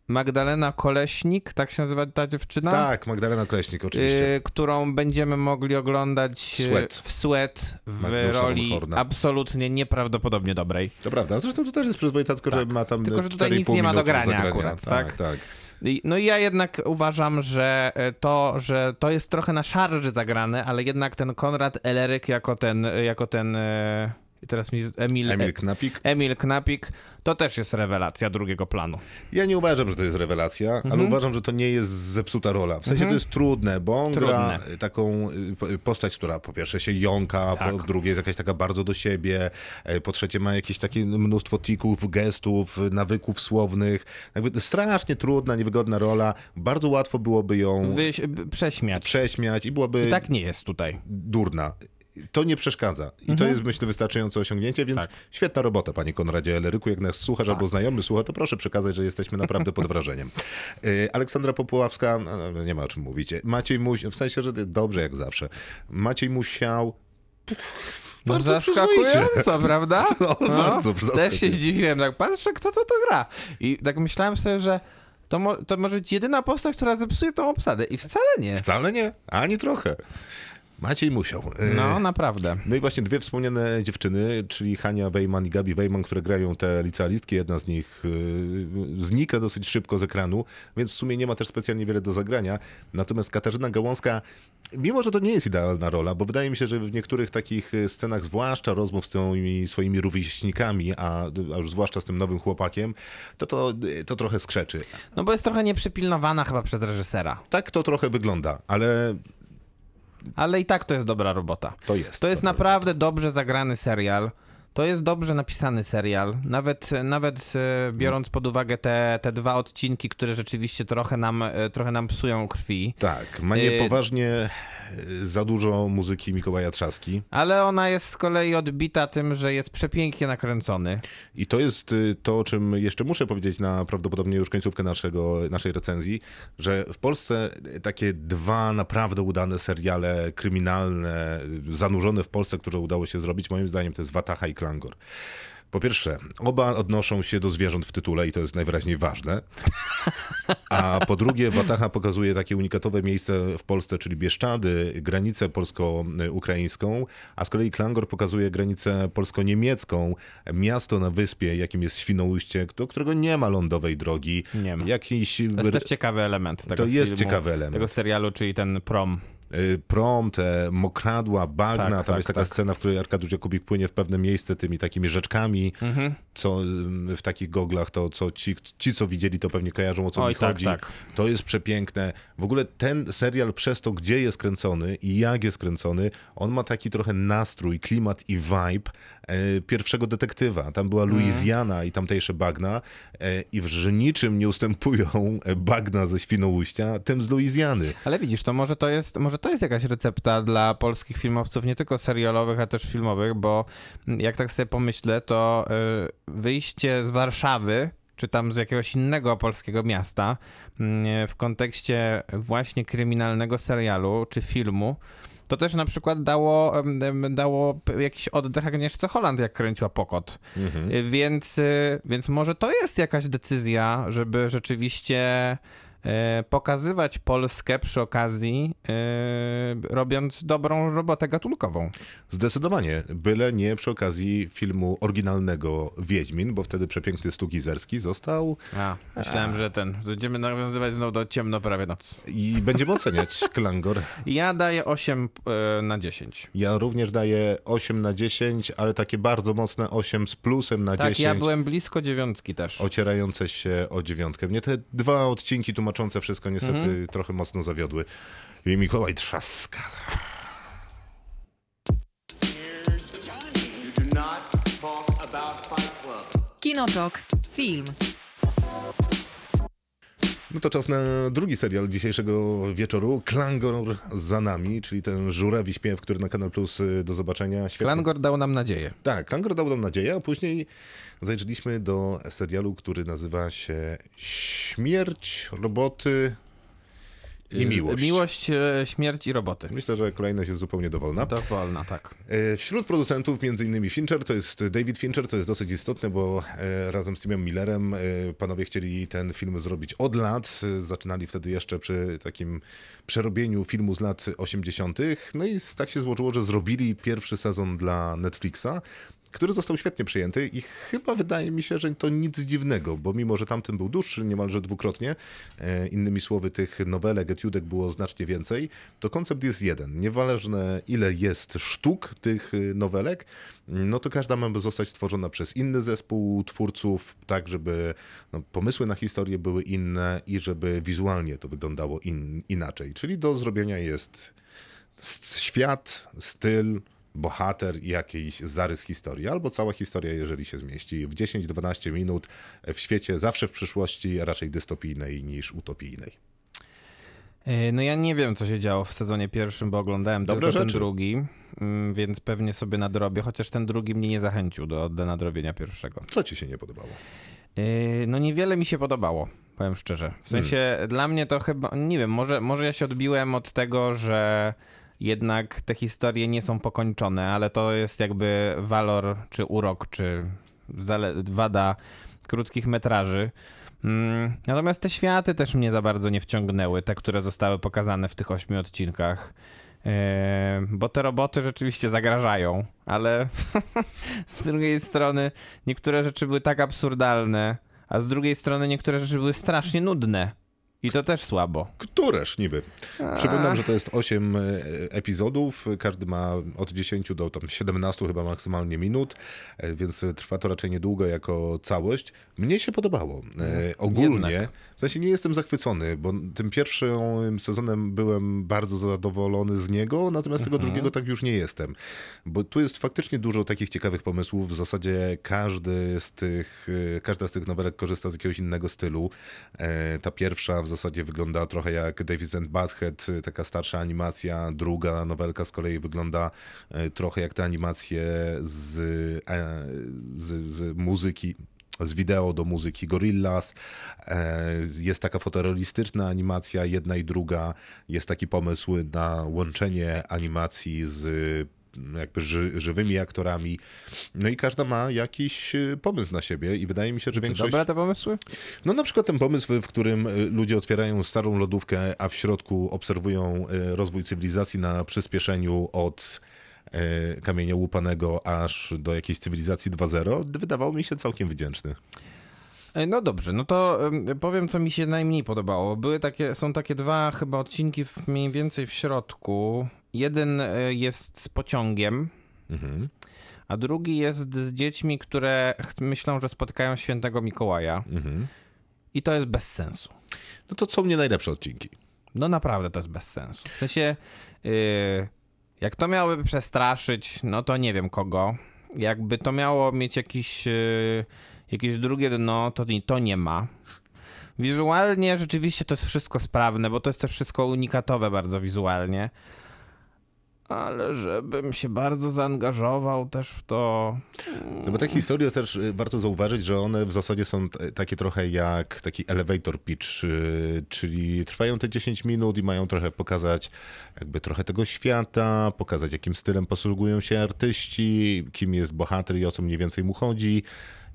Magdalena Koleśnik, tak się nazywa ta dziewczyna? Tak, Magdalena Kleśnik oczywiście. E, którą będziemy mogli oglądać e, Sweat. w Sweat w roli absolutnie nieprawdopodobnie dobrej. To prawda, zresztą to też jest przyzwoita, tylko że Tak. ma tam Tylko, że tutaj 4,5 nic nie ma do grania zagrania. akurat, tak? tak? tak. No i ja jednak uważam, że e, to, że to jest trochę na szarży zagrane, ale jednak ten Konrad Eleryk jako ten, jako ten e, i teraz mi Emil, Emil Knapik. Emil Knapik, to też jest rewelacja drugiego planu. Ja nie uważam, że to jest rewelacja, ale Mhm. uważam, że to nie jest zepsuta rola. W sensie to jest trudne, bo on gra Trudne. taką y, po- postać, która po pierwsze się jąka, po Tak. drugie jest jakaś taka bardzo do siebie, e, po trzecie ma jakieś takie mnóstwo tików, gestów, nawyków słownych. Jakby strasznie trudna, niewygodna rola. Bardzo łatwo byłoby ją Wyś, prześmiać. prześmiać i byłaby I tak nie jest tutaj. durna. To nie przeszkadza. I to Mhm. jest, myślę, wystarczające osiągnięcie, więc Tak. świetna robota, panie Konradzie Eleryku. Jak nas słuchasz albo znajomy słucha, to proszę przekazać, że jesteśmy naprawdę pod wrażeniem. Y, Aleksandra Popuławska, no, no, nie ma o czym mówić. Maciej Muś, w sensie, że dobrze jak zawsze. Maciej Musiał, No zaskakująco, prawda? No, bardzo Też się zdziwiłem, tak patrzę, kto to to gra. I tak myślałem sobie, że to, mo- to może być jedyna postać, która zepsuje tą obsadę. I wcale nie. wcale nie, ani trochę. Maciej musiał. E, No, naprawdę. No i właśnie dwie wspomniane dziewczyny, czyli Hania Wejman i Gabi Wejman, które grają te licealistki. Jedna z nich y, znika dosyć szybko z ekranu, więc w sumie nie ma też specjalnie wiele do zagrania. Natomiast Katarzyna Gałązka, mimo że to nie jest idealna rola, bo wydaje mi się, że w niektórych takich y, scenach, zwłaszcza rozmów z tymi swoimi rówieśnikami, a, a już zwłaszcza z tym nowym chłopakiem, to, to to trochę skrzeczy. No bo jest trochę nieprzypilnowana chyba przez reżysera. Tak to trochę wygląda, ale Ale i tak to jest dobra robota. to jest. To jest naprawdę dobrze zagrany serial. To jest dobrze napisany serial. Nawet, nawet e, biorąc pod uwagę te, te dwa odcinki, które rzeczywiście trochę nam, e, trochę nam psują krwi. Tak, ma Y- niepoważnie za dużo muzyki Mikołaja Trzaski. Ale ona jest z kolei odbita tym, że jest przepięknie nakręcony. I to jest y, to, o czym jeszcze muszę powiedzieć na prawdopodobnie już końcówkę naszego, naszej recenzji, że w Polsce takie dwa naprawdę udane seriale kryminalne, zanurzone w Polsce, które udało się zrobić, moim zdaniem to jest Wataha i Klangor. Po pierwsze, oba odnoszą się do zwierząt w tytule i to jest najwyraźniej ważne. A po drugie, Wataha pokazuje takie unikatowe miejsce w Polsce, czyli Bieszczady, granicę polsko-ukraińską, a z kolei Klangor pokazuje granicę polsko-niemiecką, miasto na wyspie, jakim jest Świnoujście, do którego nie ma lądowej drogi. Nie ma. Jakiś... To jest też ciekawy element tego To jest filmu, ciekawy element. Tego serialu, czyli ten prom. Y, prom, te mokradła, bagna, Tak, tam tak, jest taka tak. scena, w której Arkadiusz Jakubik płynie w pewne miejsce tymi takimi rzeczkami, Mhm. co y, w takich goglach, to co ci, ci, co widzieli, to pewnie kojarzą, o co Oj, mi tak, chodzi. tak. To jest przepiękne. W ogóle ten serial przez to, gdzie jest kręcony i jak jest kręcony, on ma taki trochę nastrój, klimat i vibe pierwszego detektywa. Tam była Mhm. Luizjana i tamtejsze bagna e, i w niczym nie ustępują e, bagna ze Świnoujścia tym z Luizjany. Ale widzisz, to może to jest, może to jest jakaś recepta dla polskich filmowców, nie tylko serialowych, a też filmowych, bo jak tak sobie pomyślę, to wyjście z Warszawy, czy tam z jakiegoś innego polskiego miasta y, w kontekście właśnie kryminalnego serialu czy filmu, to też na przykład dało, dało jakiś oddech Agnieszce Holland, jak kręciła Pokot. Y, Więc, y, więc może to jest jakaś decyzja, żeby rzeczywiście pokazywać Polskę przy okazji, y, robiąc dobrą robotę gatunkową. Zdecydowanie, byle nie przy okazji filmu oryginalnego Wiedźmin, bo wtedy przepiękny Stu Gizerski został A, myślałem, że ten, będziemy nawiązywać znowu do ciemno prawie noc. i będziemy oceniać Klangor. Ja daję 8 y, na 10. Ja również daję 8 na 10, ale takie bardzo mocne 8 z plusem na Tak, 10. ja byłem blisko dziewiątki też. Ocierające się o dziewiątkę. Mnie te dwa odcinki tłumaczące wszystko niestety Mhm. trochę mocno zawiodły. I Mikołaj Trzaska. Kinotok. Film. No to czas na drugi serial dzisiejszego wieczoru. Klangor za nami, czyli ten żurawi śpiew, który na Kanal Plus y, do zobaczenia. Świetny. Klangor dał nam nadzieję. Tak, Klangor dał nam nadzieję, a później zajrzeliśmy do serialu, który nazywa się Śmierć, roboty i miłość. Y, Miłość, e, śmierć i roboty. Myślę, że kolejność jest zupełnie dowolna. To wolna, tak. E, Wśród producentów między innymi Fincher, to jest David Fincher, to jest dosyć istotne, bo razem z Timem Millerem panowie chcieli ten film zrobić od lat. Zaczynali wtedy jeszcze przy takim przerobieniu filmu z lat 80. No i tak się złożyło, że zrobili pierwszy sezon dla Netflixa. Który został świetnie przyjęty i chyba wydaje mi się, że to nic dziwnego, bo mimo, że tamten był dłuższy niemalże dwukrotnie, e, innymi słowy tych nowelek, etiudek było znacznie więcej, to koncept jest jeden. Nieważne ile jest sztuk tych y, nowelek, no to każda ma zostać stworzona przez inny zespół twórców, tak żeby no, pomysły na historię były inne i żeby wizualnie to wyglądało in, inaczej. Czyli do zrobienia jest świat, styl, bohater i jakiś zarys historii, albo cała historia, jeżeli się zmieści w 10-12 minut w świecie zawsze w przyszłości raczej dystopijnej niż utopijnej. E, No ja nie wiem, co się działo w sezonie pierwszym, bo oglądałem Dobre tylko ten rzeczy. drugi, mm, więc pewnie sobie nadrobię, chociaż ten drugi mnie nie zachęcił do, do nadrobienia pierwszego. Co ci się nie podobało? E, No niewiele mi się podobało, powiem szczerze. W sensie dla mnie to chyba, nie wiem, może, może ja się odbiłem od tego, że jednak te historie nie są pokończone, ale to jest jakby walor, czy urok, czy wada krótkich metraży. Mm, Natomiast te światy też mnie za bardzo nie wciągnęły, te, które zostały pokazane w tych ośmiu odcinkach. E, bo te roboty rzeczywiście zagrażają, ale z drugiej strony niektóre rzeczy były tak absurdalne, a z drugiej strony niektóre rzeczy były strasznie nudne. I to też słabo. Któreż niby? Przypominam, że to jest 8 e, epizodów, każdy ma od 10 do tam 17 chyba maksymalnie minut, e, więc trwa to raczej niedługo jako całość. Mnie się podobało. E, ogólnie, Jednak. w sensie nie jestem zachwycony, bo tym pierwszym sezonem byłem bardzo zadowolony z niego, natomiast tego drugiego tak już nie jestem. Bo tu jest faktycznie dużo takich ciekawych pomysłów. W zasadzie każdy z tych, e, każda z tych nowelek korzysta z jakiegoś innego stylu. E, Ta pierwsza w zasadzie wygląda trochę jak David and Butthead, e, taka starsza animacja. Druga nowelka z kolei wygląda e, trochę jak te animacje z, e, z, z muzyki z wideo do muzyki Gorillaz. E, Jest taka fotorealistyczna animacja, jedna i druga. Jest taki pomysł na łączenie animacji z jakby ży, żywymi aktorami. No i każda ma jakiś e, pomysł na siebie i wydaje mi się, że większość... Dobre te pomysły? No na przykład ten pomysł, w którym y, ludzie otwierają starą lodówkę, a w środku obserwują y, rozwój cywilizacji na przyspieszeniu od y, kamienia łupanego aż do jakiejś cywilizacji 2.0, wydawał mi się całkiem wdzięczny. E, No dobrze, no to em, powiem, co mi się najmniej podobało. Były takie, są takie dwa chyba odcinki w, mniej więcej w środku. Jeden e, jest z pociągiem, Mhm. a drugi jest z dziećmi, które myślą, że spotkają świętego Mikołaja. Mhm. I to jest bez sensu. No to są nie najlepsze odcinki. No naprawdę to jest bez sensu. W sensie, yy, jak to miałoby przestraszyć, no to nie wiem kogo. Jakby to miało mieć jakiś, yy, jakieś drugie dno, to, to nie ma. Wizualnie rzeczywiście to jest wszystko sprawne, bo to jest też wszystko unikatowe bardzo wizualnie. Ale żebym się bardzo zaangażował też w to. No bo te historie też y, warto zauważyć, że one w zasadzie są takie trochę jak taki elevator pitch, y, czyli trwają te 10 minut i mają trochę pokazać jakby trochę tego świata, pokazać jakim stylem posługują się artyści, kim jest bohater i o co mniej więcej mu chodzi.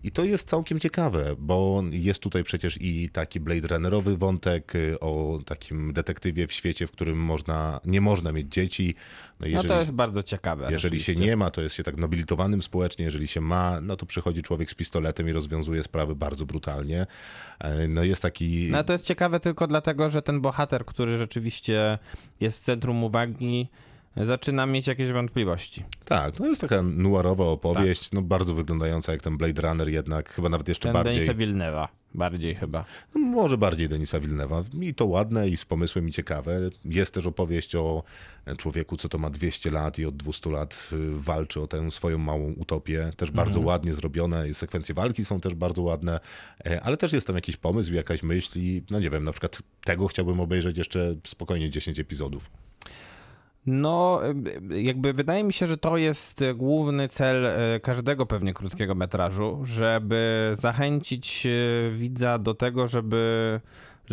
I to jest całkiem ciekawe, bo jest tutaj przecież i taki Blade Runnerowy wątek y, o takim detektywie w świecie, w którym można, nie można mieć dzieci. No, No to jest bardzo ciekawe. jeżeli się nie ma, to jest się tak nobilitowanym społecznie. Jeżeli się ma, no to przychodzi człowiek z pistoletem i rozwiązuje sprawy bardzo brutalnie. E, No jest taki... No to jest ciekawe tylko dlatego, że ten bohater, który rzeczywiście jest w centrum uwagi, zaczyna mieć jakieś wątpliwości. Tak, no jest taka noirowa opowieść, no bardzo wyglądająca jak ten Blade Runner jednak, chyba nawet jeszcze Ten bardziej. Denisa Villeneuve'a. Bardziej chyba. No, Może bardziej Denisa Wilnewa. I to ładne i z pomysłem i ciekawe. Jest też opowieść o człowieku, co to ma 200 lat i od 200 lat y, walczy o tę swoją małą utopię. Też bardzo ładnie zrobione. I sekwencje walki są też bardzo ładne, e, ale też jest tam jakiś pomysł, jakaś myśl i no nie wiem, na przykład tego chciałbym obejrzeć jeszcze spokojnie 10 epizodów. No, jakby wydaje mi się, że to jest główny cel y, każdego pewnie krótkiego metrażu, żeby zachęcić y, widza do tego, żeby,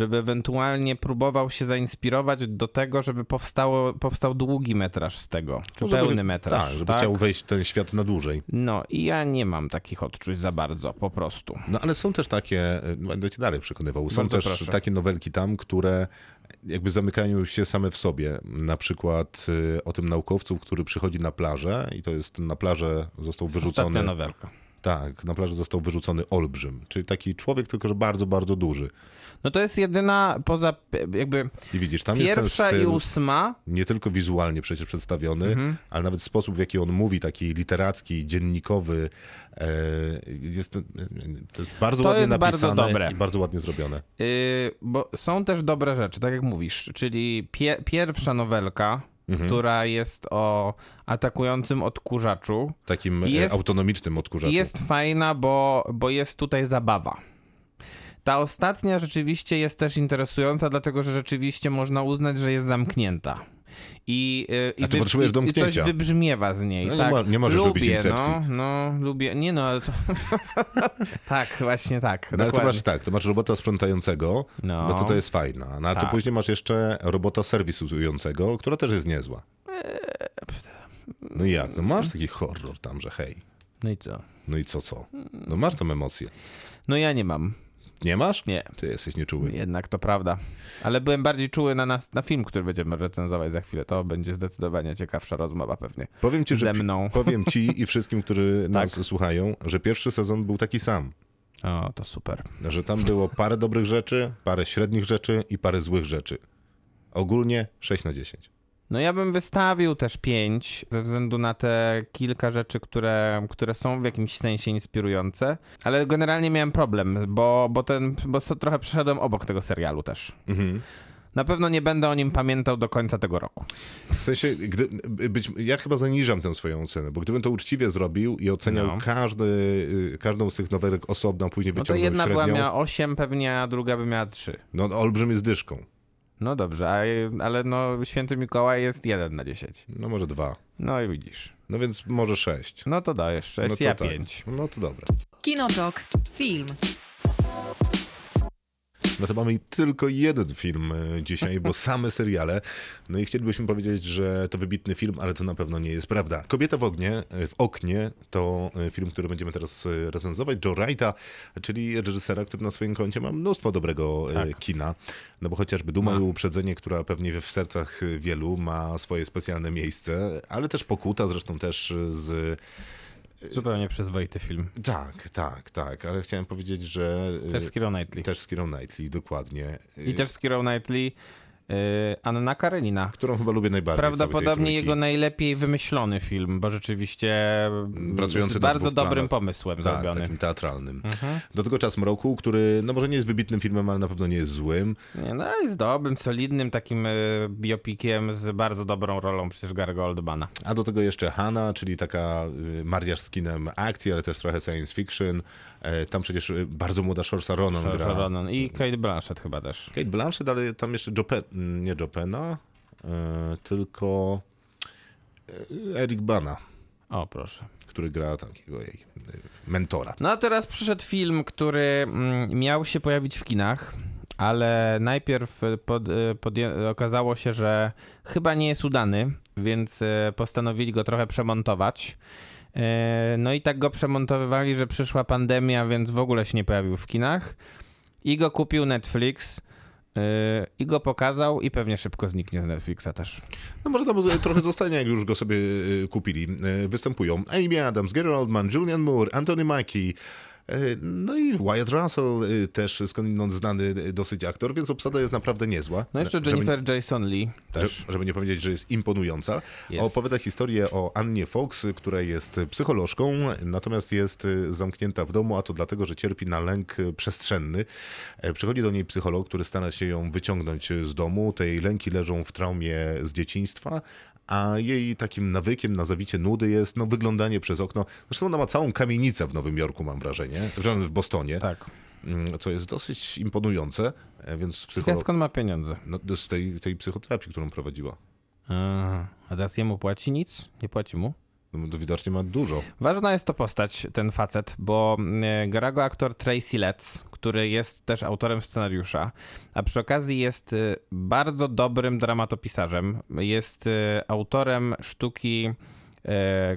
żeby ewentualnie próbował się zainspirować do tego, żeby powstało, powstał długi metraż z tego, czy No, żeby- pełny metraż. Tak, żeby chciał wejść w ten świat na dłużej. No i ja nie mam takich odczuć za bardzo, po prostu. No ale są też takie, będę cię dalej przekonywał, są Bardzo też proszę. takie nowelki tam, które jakby zamykają się same w sobie. Na przykład y, o tym naukowcu, który przychodzi na plażę i to jest na plażę został Ostatnia wyrzucony. nowelka. Tak, na plażę został wyrzucony olbrzym, czyli taki człowiek, tylko że bardzo, bardzo duży. No to jest jedyna poza jakby I widzisz, tam jest ten pierwsza styl i ósma. nie tylko wizualnie przecież przedstawiony, Mhm. ale nawet sposób, w jaki on mówi, taki literacki, dziennikowy, e, jest, to jest bardzo To ładnie jest bardzo napisane dobre. i bardzo ładnie zrobione. Yy, bo są też dobre rzeczy, tak jak mówisz, czyli pie pierwsza nowelka, Mhm. która jest o atakującym odkurzaczu, Takim Jest- e, autonomicznym odkurzaczu. jest fajna, bo, bo jest tutaj zabawa. Ta ostatnia rzeczywiście jest też interesująca, dlatego że rzeczywiście można uznać, że jest zamknięta. I, yy, i, potrzebujesz i, i coś wybrzmiewa z niej. No nie tak. mo- nie możesz lubię, lubić incepcji. No, no, lubię. Nie no, ale to. tak, właśnie tak. No ale to masz tak, to masz robota sprzątającego, No. no, to to jest fajna. No ale to Tak. później masz jeszcze robota serwisującego, która też jest niezła. No i jak? No masz taki horror tam, że hej. No i co? No i co, co? No masz tam emocje. No ja nie mam. Nie masz? Nie. Ty jesteś nieczuły. Jednak to prawda. Ale byłem bardziej czuły na, nas, na film, który będziemy recenzować za chwilę. To będzie zdecydowanie ciekawsza rozmowa pewnie. Powiem ci, że mną. powiem ci i wszystkim, którzy nas Tak. słuchają, że pierwszy sezon był taki sam. O, to super. Że tam było parę dobrych rzeczy, parę średnich rzeczy i parę złych rzeczy. Ogólnie 6 na 10. No ja bym wystawił też 5 ze względu na te kilka rzeczy, które, które są w jakimś sensie inspirujące, ale generalnie miałem problem, bo, bo, ten, bo trochę przeszedłem obok tego serialu też. Mhm. Na pewno nie będę o nim pamiętał do końca tego roku. W sensie, gdy, być, ja chyba zaniżam tę swoją ocenę, bo gdybym to uczciwie zrobił i oceniał No. każdy, y, każdą z tych nowelek osobno, a później No to wyciągnął jedna była średnią, miała 8 pewnie, a druga by miała 3. no olbrzymie z dyszką. No dobrze, a, ale no Święty Mikołaj jest 1 na 10. No może dwa. No i widzisz. No więc może sześć. No to dajesz 6, no to ja tak. 5. No to dobra. Kinotok. Film. No to mamy tylko jeden film e, dzisiaj, bo same seriale. No i chcielibyśmy powiedzieć, że to wybitny film, ale to na pewno nie jest prawda. Kobieta w ognie, e, w oknie to e, film, który będziemy teraz recenzować. Joe Wrighta, czyli reżysera, który na swoim koncie ma mnóstwo dobrego Tak. kina. No bo chociażby Duma Ma. i Uprzedzenie, która pewnie w sercach wielu ma swoje specjalne miejsce, ale też Pokuta, zresztą też z... Zupełnie przyzwoity film. Tak, tak, tak, ale chciałem powiedzieć, że... Też z Keira Knightley. Też z Keirą Knightley, dokładnie. I też z Keira Knightley Anna Karenina. którą chyba lubię najbardziej. Prawdopodobnie jego najlepiej wymyślony film, bo rzeczywiście Pracujący z na bardzo dobrym planach. pomysłem tak, zrobiony. Mhm. takim teatralnym. Do tego Czas Mroku, który no może nie jest wybitnym filmem, ale na pewno nie jest złym. Nie, no jest dobrym, solidnym takim y, biopikiem z bardzo dobrą rolą przecież Gary Oldmana. A do tego jeszcze Hanna, czyli taka y, mariaż z kinem akcji, ale też trochę science fiction. E, Tam przecież y, bardzo młoda Saoirse Ronan Saoirse gra. Ronan i Kate Blanchett chyba też. Kate Blanchett, ale tam jeszcze Joe Pen, nie Joe Pena, e, tylko e, Eric Bana, O, proszę. który gra takiego jej mentora. No a teraz przyszedł film, który mm, miał się pojawić w kinach, ale najpierw pod, podję- okazało się, że chyba nie jest udany, więc postanowili go trochę przemontować. Y, No i tak go przemontowywali, że przyszła pandemia, więc w ogóle się nie pojawił w kinach. I go kupił Netflix. y, I go pokazał i pewnie szybko zniknie z Netflixa też. No może tam trochę zostanie, jak już go sobie y, kupili. Występują Amy Adams, Gary Oldman, Julian Moore, Anthony Mackie, no i Wyatt Russell, y, też skądinąd znany y, dosyć aktor, więc obsada jest naprawdę niezła. No jeszcze Żeby- Jennifer Jason Lee też. Żeby, żeby nie powiedzieć, że jest imponująca. Jest. Opowiada historię o Annie Fox, która jest psycholożką, natomiast jest zamknięta w domu, a to dlatego, że cierpi na lęk przestrzenny. E, Przychodzi do niej psycholog, który stara się ją wyciągnąć z domu. Tej lęki leżą w traumie z dzieciństwa. A jej takim nawykiem na zawicie nudy jest no, wyglądanie przez okno. Zresztą ona ma całą kamienicę w Nowym Jorku, mam wrażenie, w w Bostonie, Tak. mm, co jest dosyć imponujące. e, Więc psycholog, skąd ma pieniądze. no, z tej, tej psychoterapii, którą prowadziła. Aha. A teraz jemu płaci nic? Nie płaci mu? No, widocznie ma dużo. Ważna jest to postać, ten facet, bo e, gra go aktor Tracy Letts, który jest też autorem scenariusza, a przy okazji jest e, bardzo dobrym dramatopisarzem. Jest autorem sztuki,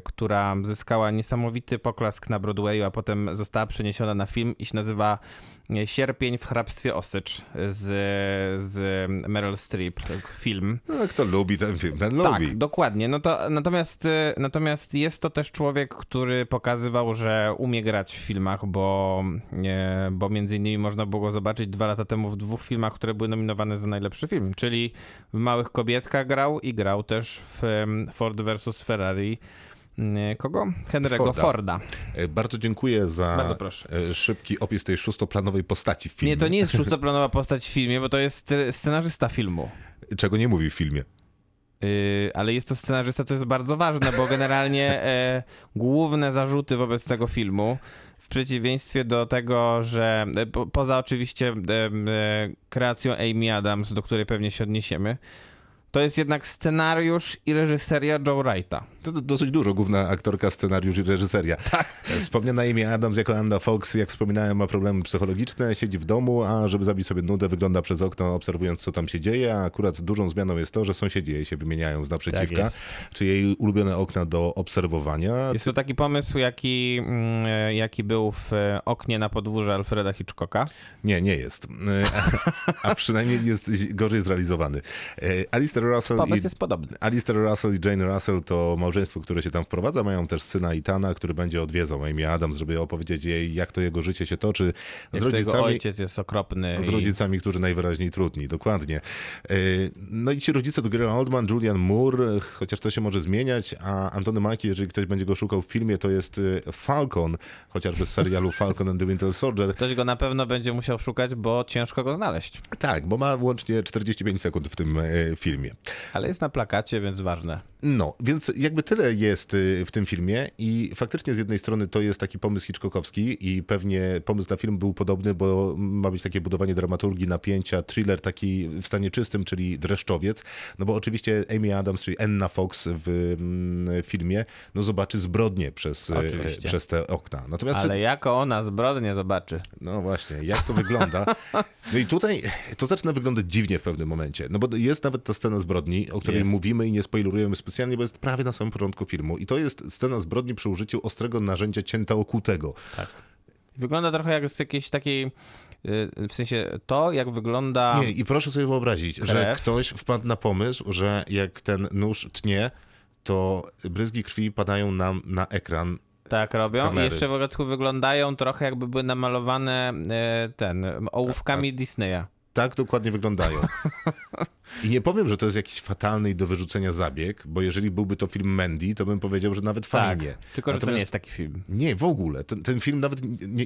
która zyskała niesamowity poklask na Broadwayu, a potem została przeniesiona na film i się nazywa e, Sierpień w hrabstwie Osycz z, z Meryl Streep, film. No, kto lubi ten film, ten Tak, lubi. dokładnie. No to, natomiast, y, natomiast jest to też człowiek, który pokazywał, że umie grać w filmach, bo, nie, bo między innymi można było go zobaczyć dwa lata temu w dwóch filmach, które były nominowane za najlepszy film, czyli w Małych Kobietkach grał i grał też w em, Ford vs. Ferrari. Y, Kogo? Henry'ego Forda. Forda. E, Bardzo dziękuję za Bardzo e, szybki opis tej szóstoplanowej postaci w filmie. Nie, to nie jest szóstoplanowa postać w filmie, bo to jest scenarzysta filmu. Czego nie mówi w filmie. Yy, ale jest to scenarzysta, to jest bardzo ważne, bo generalnie e, główne zarzuty wobec tego filmu, w przeciwieństwie do tego, że e, po, poza oczywiście e, e, kreacją Amy Adams, do której pewnie się odniesiemy, to jest jednak scenariusz i reżyseria Joe Wrighta. To do- dosyć dużo, główna aktorka, scenariusz i reżyseria. Tak. Wspomniana Amy Adams jako Anna Fox, jak wspominałem, ma problemy psychologiczne, siedzi w domu, a żeby zabić sobie nudę, wygląda przez okno, obserwując, co tam się dzieje, a akurat dużą zmianą jest to, że sąsiedzi jej się wymieniają z naprzeciwka, jest. czy jej ulubione okna do obserwowania. Jest to taki pomysł, jaki, mm, e, jaki był w e, oknie na podwórze Alfreda Hitchcocka. Nie, nie jest. A, a przynajmniej jest gorzej zrealizowany. E, Alistair Russell Pomysł i jest podobny. Alistair Russell i Jane Russell to małżeństwo, które się tam wprowadza. Mają też syna Itana, który będzie odwiedzał Amy Adams, żeby opowiedzieć jej, jak to jego życie się toczy z Jak rodzicami. ojciec jest okropny. Z i- rodzicami, którzy najwyraźniej trudni, dokładnie. E, No i ci rodzice to Gary Oldman, Julian Moore, chociaż to się może zmieniać, a Antony Mackie, jeżeli ktoś będzie go szukał w filmie, to jest e, Falcon, chociażby z serialu Falcon and the Winter Soldier. Ktoś go na pewno będzie musiał szukać, bo ciężko go znaleźć. Tak, bo ma łącznie 45 sekund w tym e, filmie. Ale jest na plakacie, więc ważne. No, więc jakby tyle jest y, w tym filmie i faktycznie z jednej strony to jest taki pomysł Hitchcockowski i pewnie pomysł na film był podobny, bo ma być takie budowanie dramaturgii, napięcia, thriller taki w stanie czystym, czyli dreszczowiec, no bo oczywiście Amy Adams, czyli Anna Fox w mm, filmie, no zobaczy zbrodnie przez, y, Oczywiście. przez te okna. Natomiast Ale jako ona zbrodnie zobaczy. no właśnie, jak to wygląda? No i tutaj to zaczyna wyglądać dziwnie w pewnym momencie. No bo jest nawet ta scena zbrodni, o której Jest. mówimy i nie spoilerujemy specjalnie, bo jest prawie na samym początku filmu. I to jest scena zbrodni przy użyciu ostrego narzędzia cięta okutego. Tak. Wygląda trochę jak z jakiejś takiej, y, w sensie to, jak wygląda... Nie, i proszę sobie wyobrazić, że Krew. ktoś wpadł na pomysł, że jak ten nóż tnie, to bryzgi krwi padają nam na ekran. Tak robią Kamery. i jeszcze w dodatku wyglądają trochę jakby były namalowane e, ten, ołówkami Disneya. Tak dokładnie wyglądają. I nie powiem, że to jest jakiś fatalny i do wyrzucenia zabieg, bo jeżeli byłby to film Mandy, to bym powiedział, że nawet fajnie. Tak, tylko że to nie Natomiast- jest taki film. Nie, w ogóle. Ten, ten film nawet nie, nie,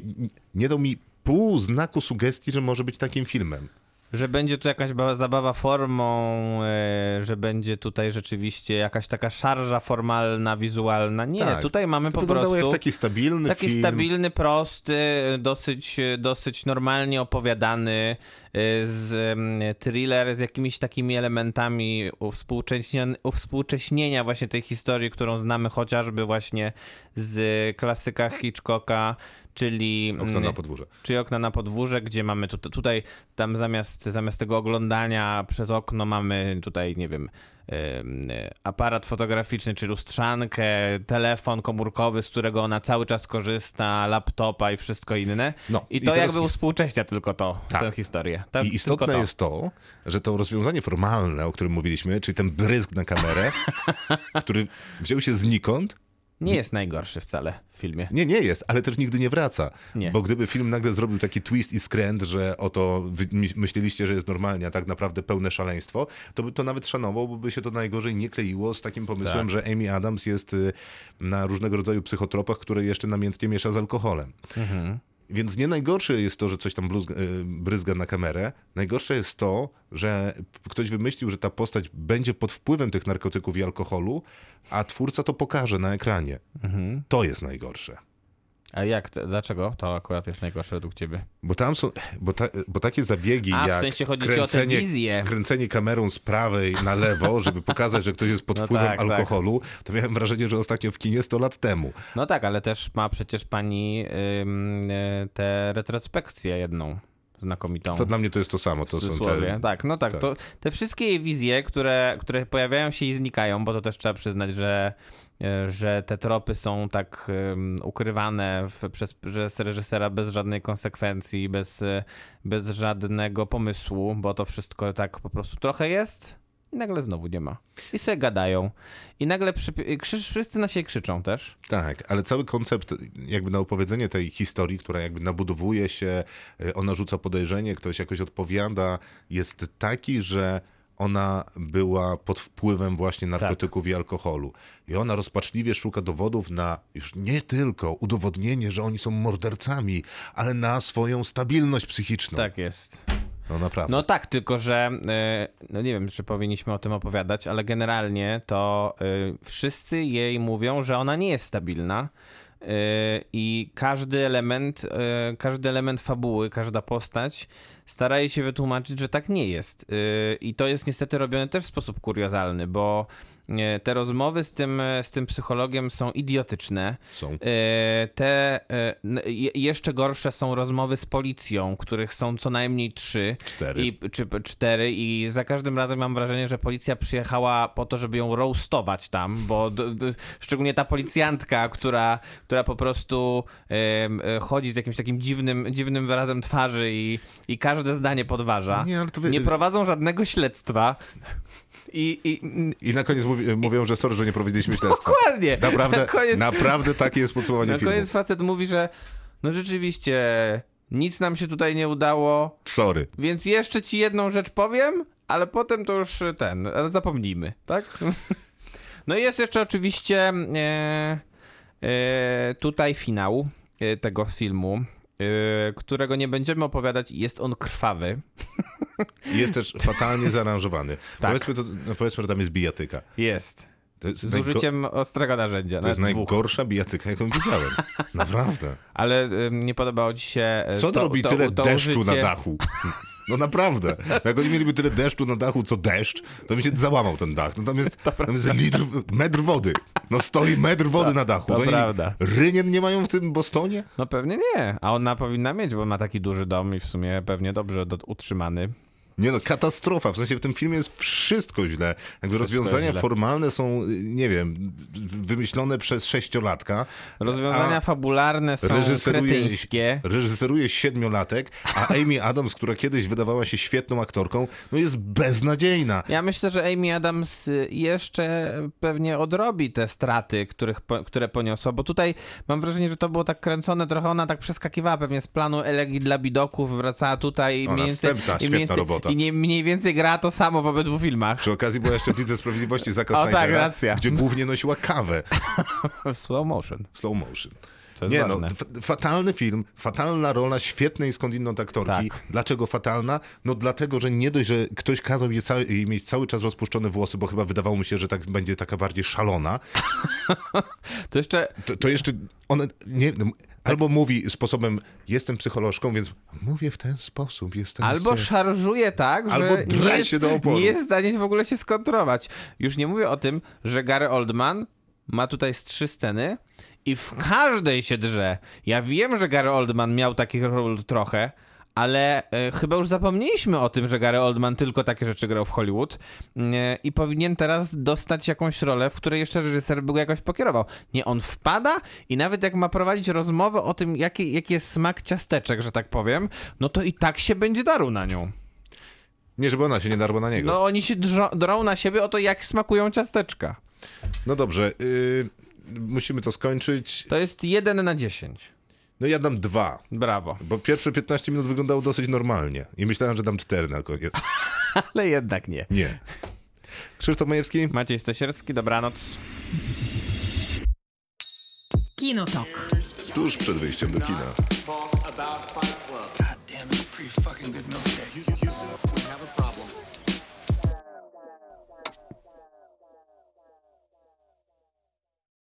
nie dał mi pół znaku sugestii, że może być takim filmem. Że będzie tu jakaś ba- zabawa formą, e, że będzie tutaj rzeczywiście jakaś taka szarża formalna, wizualna. Nie, Tak. tutaj mamy To po prostu... jak taki stabilny Taki film. stabilny, prosty, dosyć, dosyć normalnie opowiadany y, z mm, thriller z jakimiś takimi elementami uwspółcześnienia, uwspółcześnienia właśnie tej historii, którą znamy chociażby właśnie z klasyka Hitchcocka, czyli Okno mm, na podwórze. czyli okna na podwórze, gdzie mamy tutaj, tutaj tam zamiast, zamiast tego oglądania przez okno mamy tutaj, nie wiem, em, aparat fotograficzny, czy lustrzankę, telefon komórkowy, z którego ona cały czas korzysta, laptopa i wszystko inne. No, I i to teraz jakby is- współcześnia tylko to, Tak. tę historię. Tak, I istotne to. jest to, że to rozwiązanie formalne, o którym mówiliśmy, czyli ten brysk na kamerę, który wziął się znikąd, Nie jest najgorszy wcale w filmie. Nie, nie jest, ale też nigdy nie wraca. Nie. Bo gdyby film nagle zrobił taki twist i skręt, że oto myśleliście, że jest normalnie, a tak naprawdę pełne szaleństwo, to by to nawet szanował, bo by się to najgorzej nie kleiło z takim pomysłem, Tak. że Amy Adams jest y, na różnego rodzaju psychotropach, które jeszcze namiętnie miesza z alkoholem. Mhm. Więc nie najgorsze jest to, że coś tam bluzga, y, bryzga na kamerę. Najgorsze jest to, że ktoś wymyślił, że ta postać będzie pod wpływem tych narkotyków i alkoholu, a twórca to pokaże na ekranie. Mhm. To jest najgorsze. A jak, dlaczego to akurat jest najgorsze według ciebie? Bo tam są, bo, ta, bo takie zabiegi A, w jak sensie o tę kręcenie, wizję. kręcenie kamerą z prawej na lewo, żeby pokazać, że ktoś jest pod No wpływem tak, tak. alkoholu, to miałem wrażenie, że ostatnio w kinie 100 lat temu. No tak, ale też ma przecież pani ym, y, tę retrospekcję jedną znakomitą. To dla mnie to jest to samo. To w są te, Tak, no tak, tak. To, te wszystkie wizje, które, które pojawiają się i znikają, bo to też trzeba przyznać, że, że te tropy są tak ukrywane w, przez, przez reżysera bez żadnej konsekwencji, bez, e, bez żadnego pomysłu, bo to wszystko tak po prostu trochę jest i nagle znowu nie ma. I sobie gadają. I nagle i krzyż, wszyscy na siebie krzyczą też. Tak, ale cały koncept jakby na opowiedzenie tej historii, która jakby nabudowuje się, y, ona rzuca podejrzenie, ktoś jakoś odpowiada, jest taki, że ona była pod wpływem właśnie narkotyków i alkoholu. I ona rozpaczliwie szuka dowodów na już nie tylko udowodnienie, że oni są mordercami, ale na swoją stabilność psychiczną. Tak jest. No naprawdę. No tak, tylko że e, no nie wiem, czy powinniśmy o tym opowiadać, ale generalnie to e, wszyscy jej mówią, że ona nie jest stabilna, I każdy element, yy, każdy element fabuły, każda postać staraje się wytłumaczyć, że tak nie jest. Yy, I to jest niestety robione też w sposób kuriozalny, bo te rozmowy z tym, z tym psychologiem są idiotyczne. Są. Yy, Te jeszcze gorsze są rozmowy z policją, których są co najmniej trzy. Cztery. I, czy cztery i za każdym razem mam wrażenie, że policja przyjechała po to, żeby ją roastować tam, bo d, d, szczególnie ta policjantka, która, która po prostu e, chodzi z jakimś takim dziwnym, dziwnym wyrazem twarzy i, i każde zdanie podważa. Nie, ale to wy- Nie prowadzą żadnego śledztwa. I, i I na koniec mówi, mówią, że sorry, że nie prowadziliśmy śledztwa. dokładnie. Naprawdę, na koniec, naprawdę takie jest podsumowanie na filmu. koniec facet mówi, że no rzeczywiście nic nam się tutaj nie udało, Sorry. Więc jeszcze ci jedną rzecz powiem, ale potem to już ten, ale zapomnijmy, tak? No i jest jeszcze oczywiście e, e, tutaj finał e, tego filmu, e, którego nie będziemy opowiadać. Jest on krwawy. Jest też fatalnie zaaranżowany. Tak. Powiedzmy, to, no powiedzmy, że tam jest bijatyka. Jest. To jest, Z użyciem ostrego narzędzia. to jest dwóch. najgorsza bijatyka, jaką widziałem. Naprawdę. Ale ym, nie podobało ci się. e, Co to, robi to, tyle to deszczu użycie... na dachu? No naprawdę. Jak oni mieliby tyle deszczu na dachu, co deszcz, to by się załamał ten dach. No tam jest, tam jest litr, metr wody. No stoi metr wody na dachu. to oni prawda. Rynien nie mają w tym Bostonie? No pewnie nie, a ona powinna mieć, bo ma taki duży dom i w sumie pewnie dobrze do, utrzymany. Nie no, katastrofa. W sensie w tym filmie jest wszystko źle. Jakby rozwiązania źle. formalne są, nie wiem, wymyślone przez sześciolatka. Rozwiązania fabularne są kretyńskie. reżyseruje siedmiolatek, a Amy Adams, która kiedyś wydawała się świetną aktorką, no jest beznadziejna. Ja myślę, że Amy Adams y, jeszcze pewnie odrobi te straty, których, które poniosła, bo tutaj mam wrażenie, że to było tak kręcone, trochę ona tak przeskakiwała pewnie z planu Elegii dla Bidoków, wracała tutaj i mniej więcej, i świetna mniej więcej, robota. I nie, mniej więcej gra to samo w obydwu filmach. Przy okazji była jeszcze w Lidze Sprawiedliwości Zaka O, tak, Snydera, racja. gdzie głównie nosiła kawę W slow motion. slow motion. Nie ważne. no, fatalny film, fatalna rola świetnej skądinąd aktorki. Tak. Dlaczego fatalna? No dlatego, że nie dość, że ktoś kazał jej, cały, jej mieć cały czas rozpuszczone włosy, bo chyba wydawało mu się, że tak będzie taka bardziej szalona, To jeszcze to, to jeszcze ona nie, no, Tak. Albo mówi sposobem jestem psycholożką, więc mówię w ten sposób, jestem Albo psy- szarżuje tak, Albo że nie jest, się do oporu. nie jest w stanie w ogóle się skontrować. Już nie mówię o tym, że Gary Oldman ma tutaj z trzy sceny i w każdej się drze. Ja wiem, że Gary Oldman miał takich ról trochę, ale e, chyba już zapomnieliśmy o tym, że Gary Oldman tylko takie rzeczy grał w Hollywood e, i powinien teraz dostać jakąś rolę, w której jeszcze reżyser by go jakoś pokierował. Nie, on wpada i nawet jak ma prowadzić rozmowę o tym, jaki, jaki jest smak ciasteczek, że tak powiem, no to i tak się będzie darł na nią. Nie, żeby ona się nie darła na niego. No oni się drą, drą na siebie o to, jak smakują ciasteczka. No dobrze, y, musimy to skończyć. To jest 1 na 10. No ja dam dwa. Brawo. Bo pierwsze 15 minut wyglądało dosyć normalnie. I myślałem, że dam 4 na koniec. Ale jednak nie. Nie. Krzysztof Majewski? Maciej Stasierski, dobranoc. Kinotok. Tuż przed wyjściem do kina.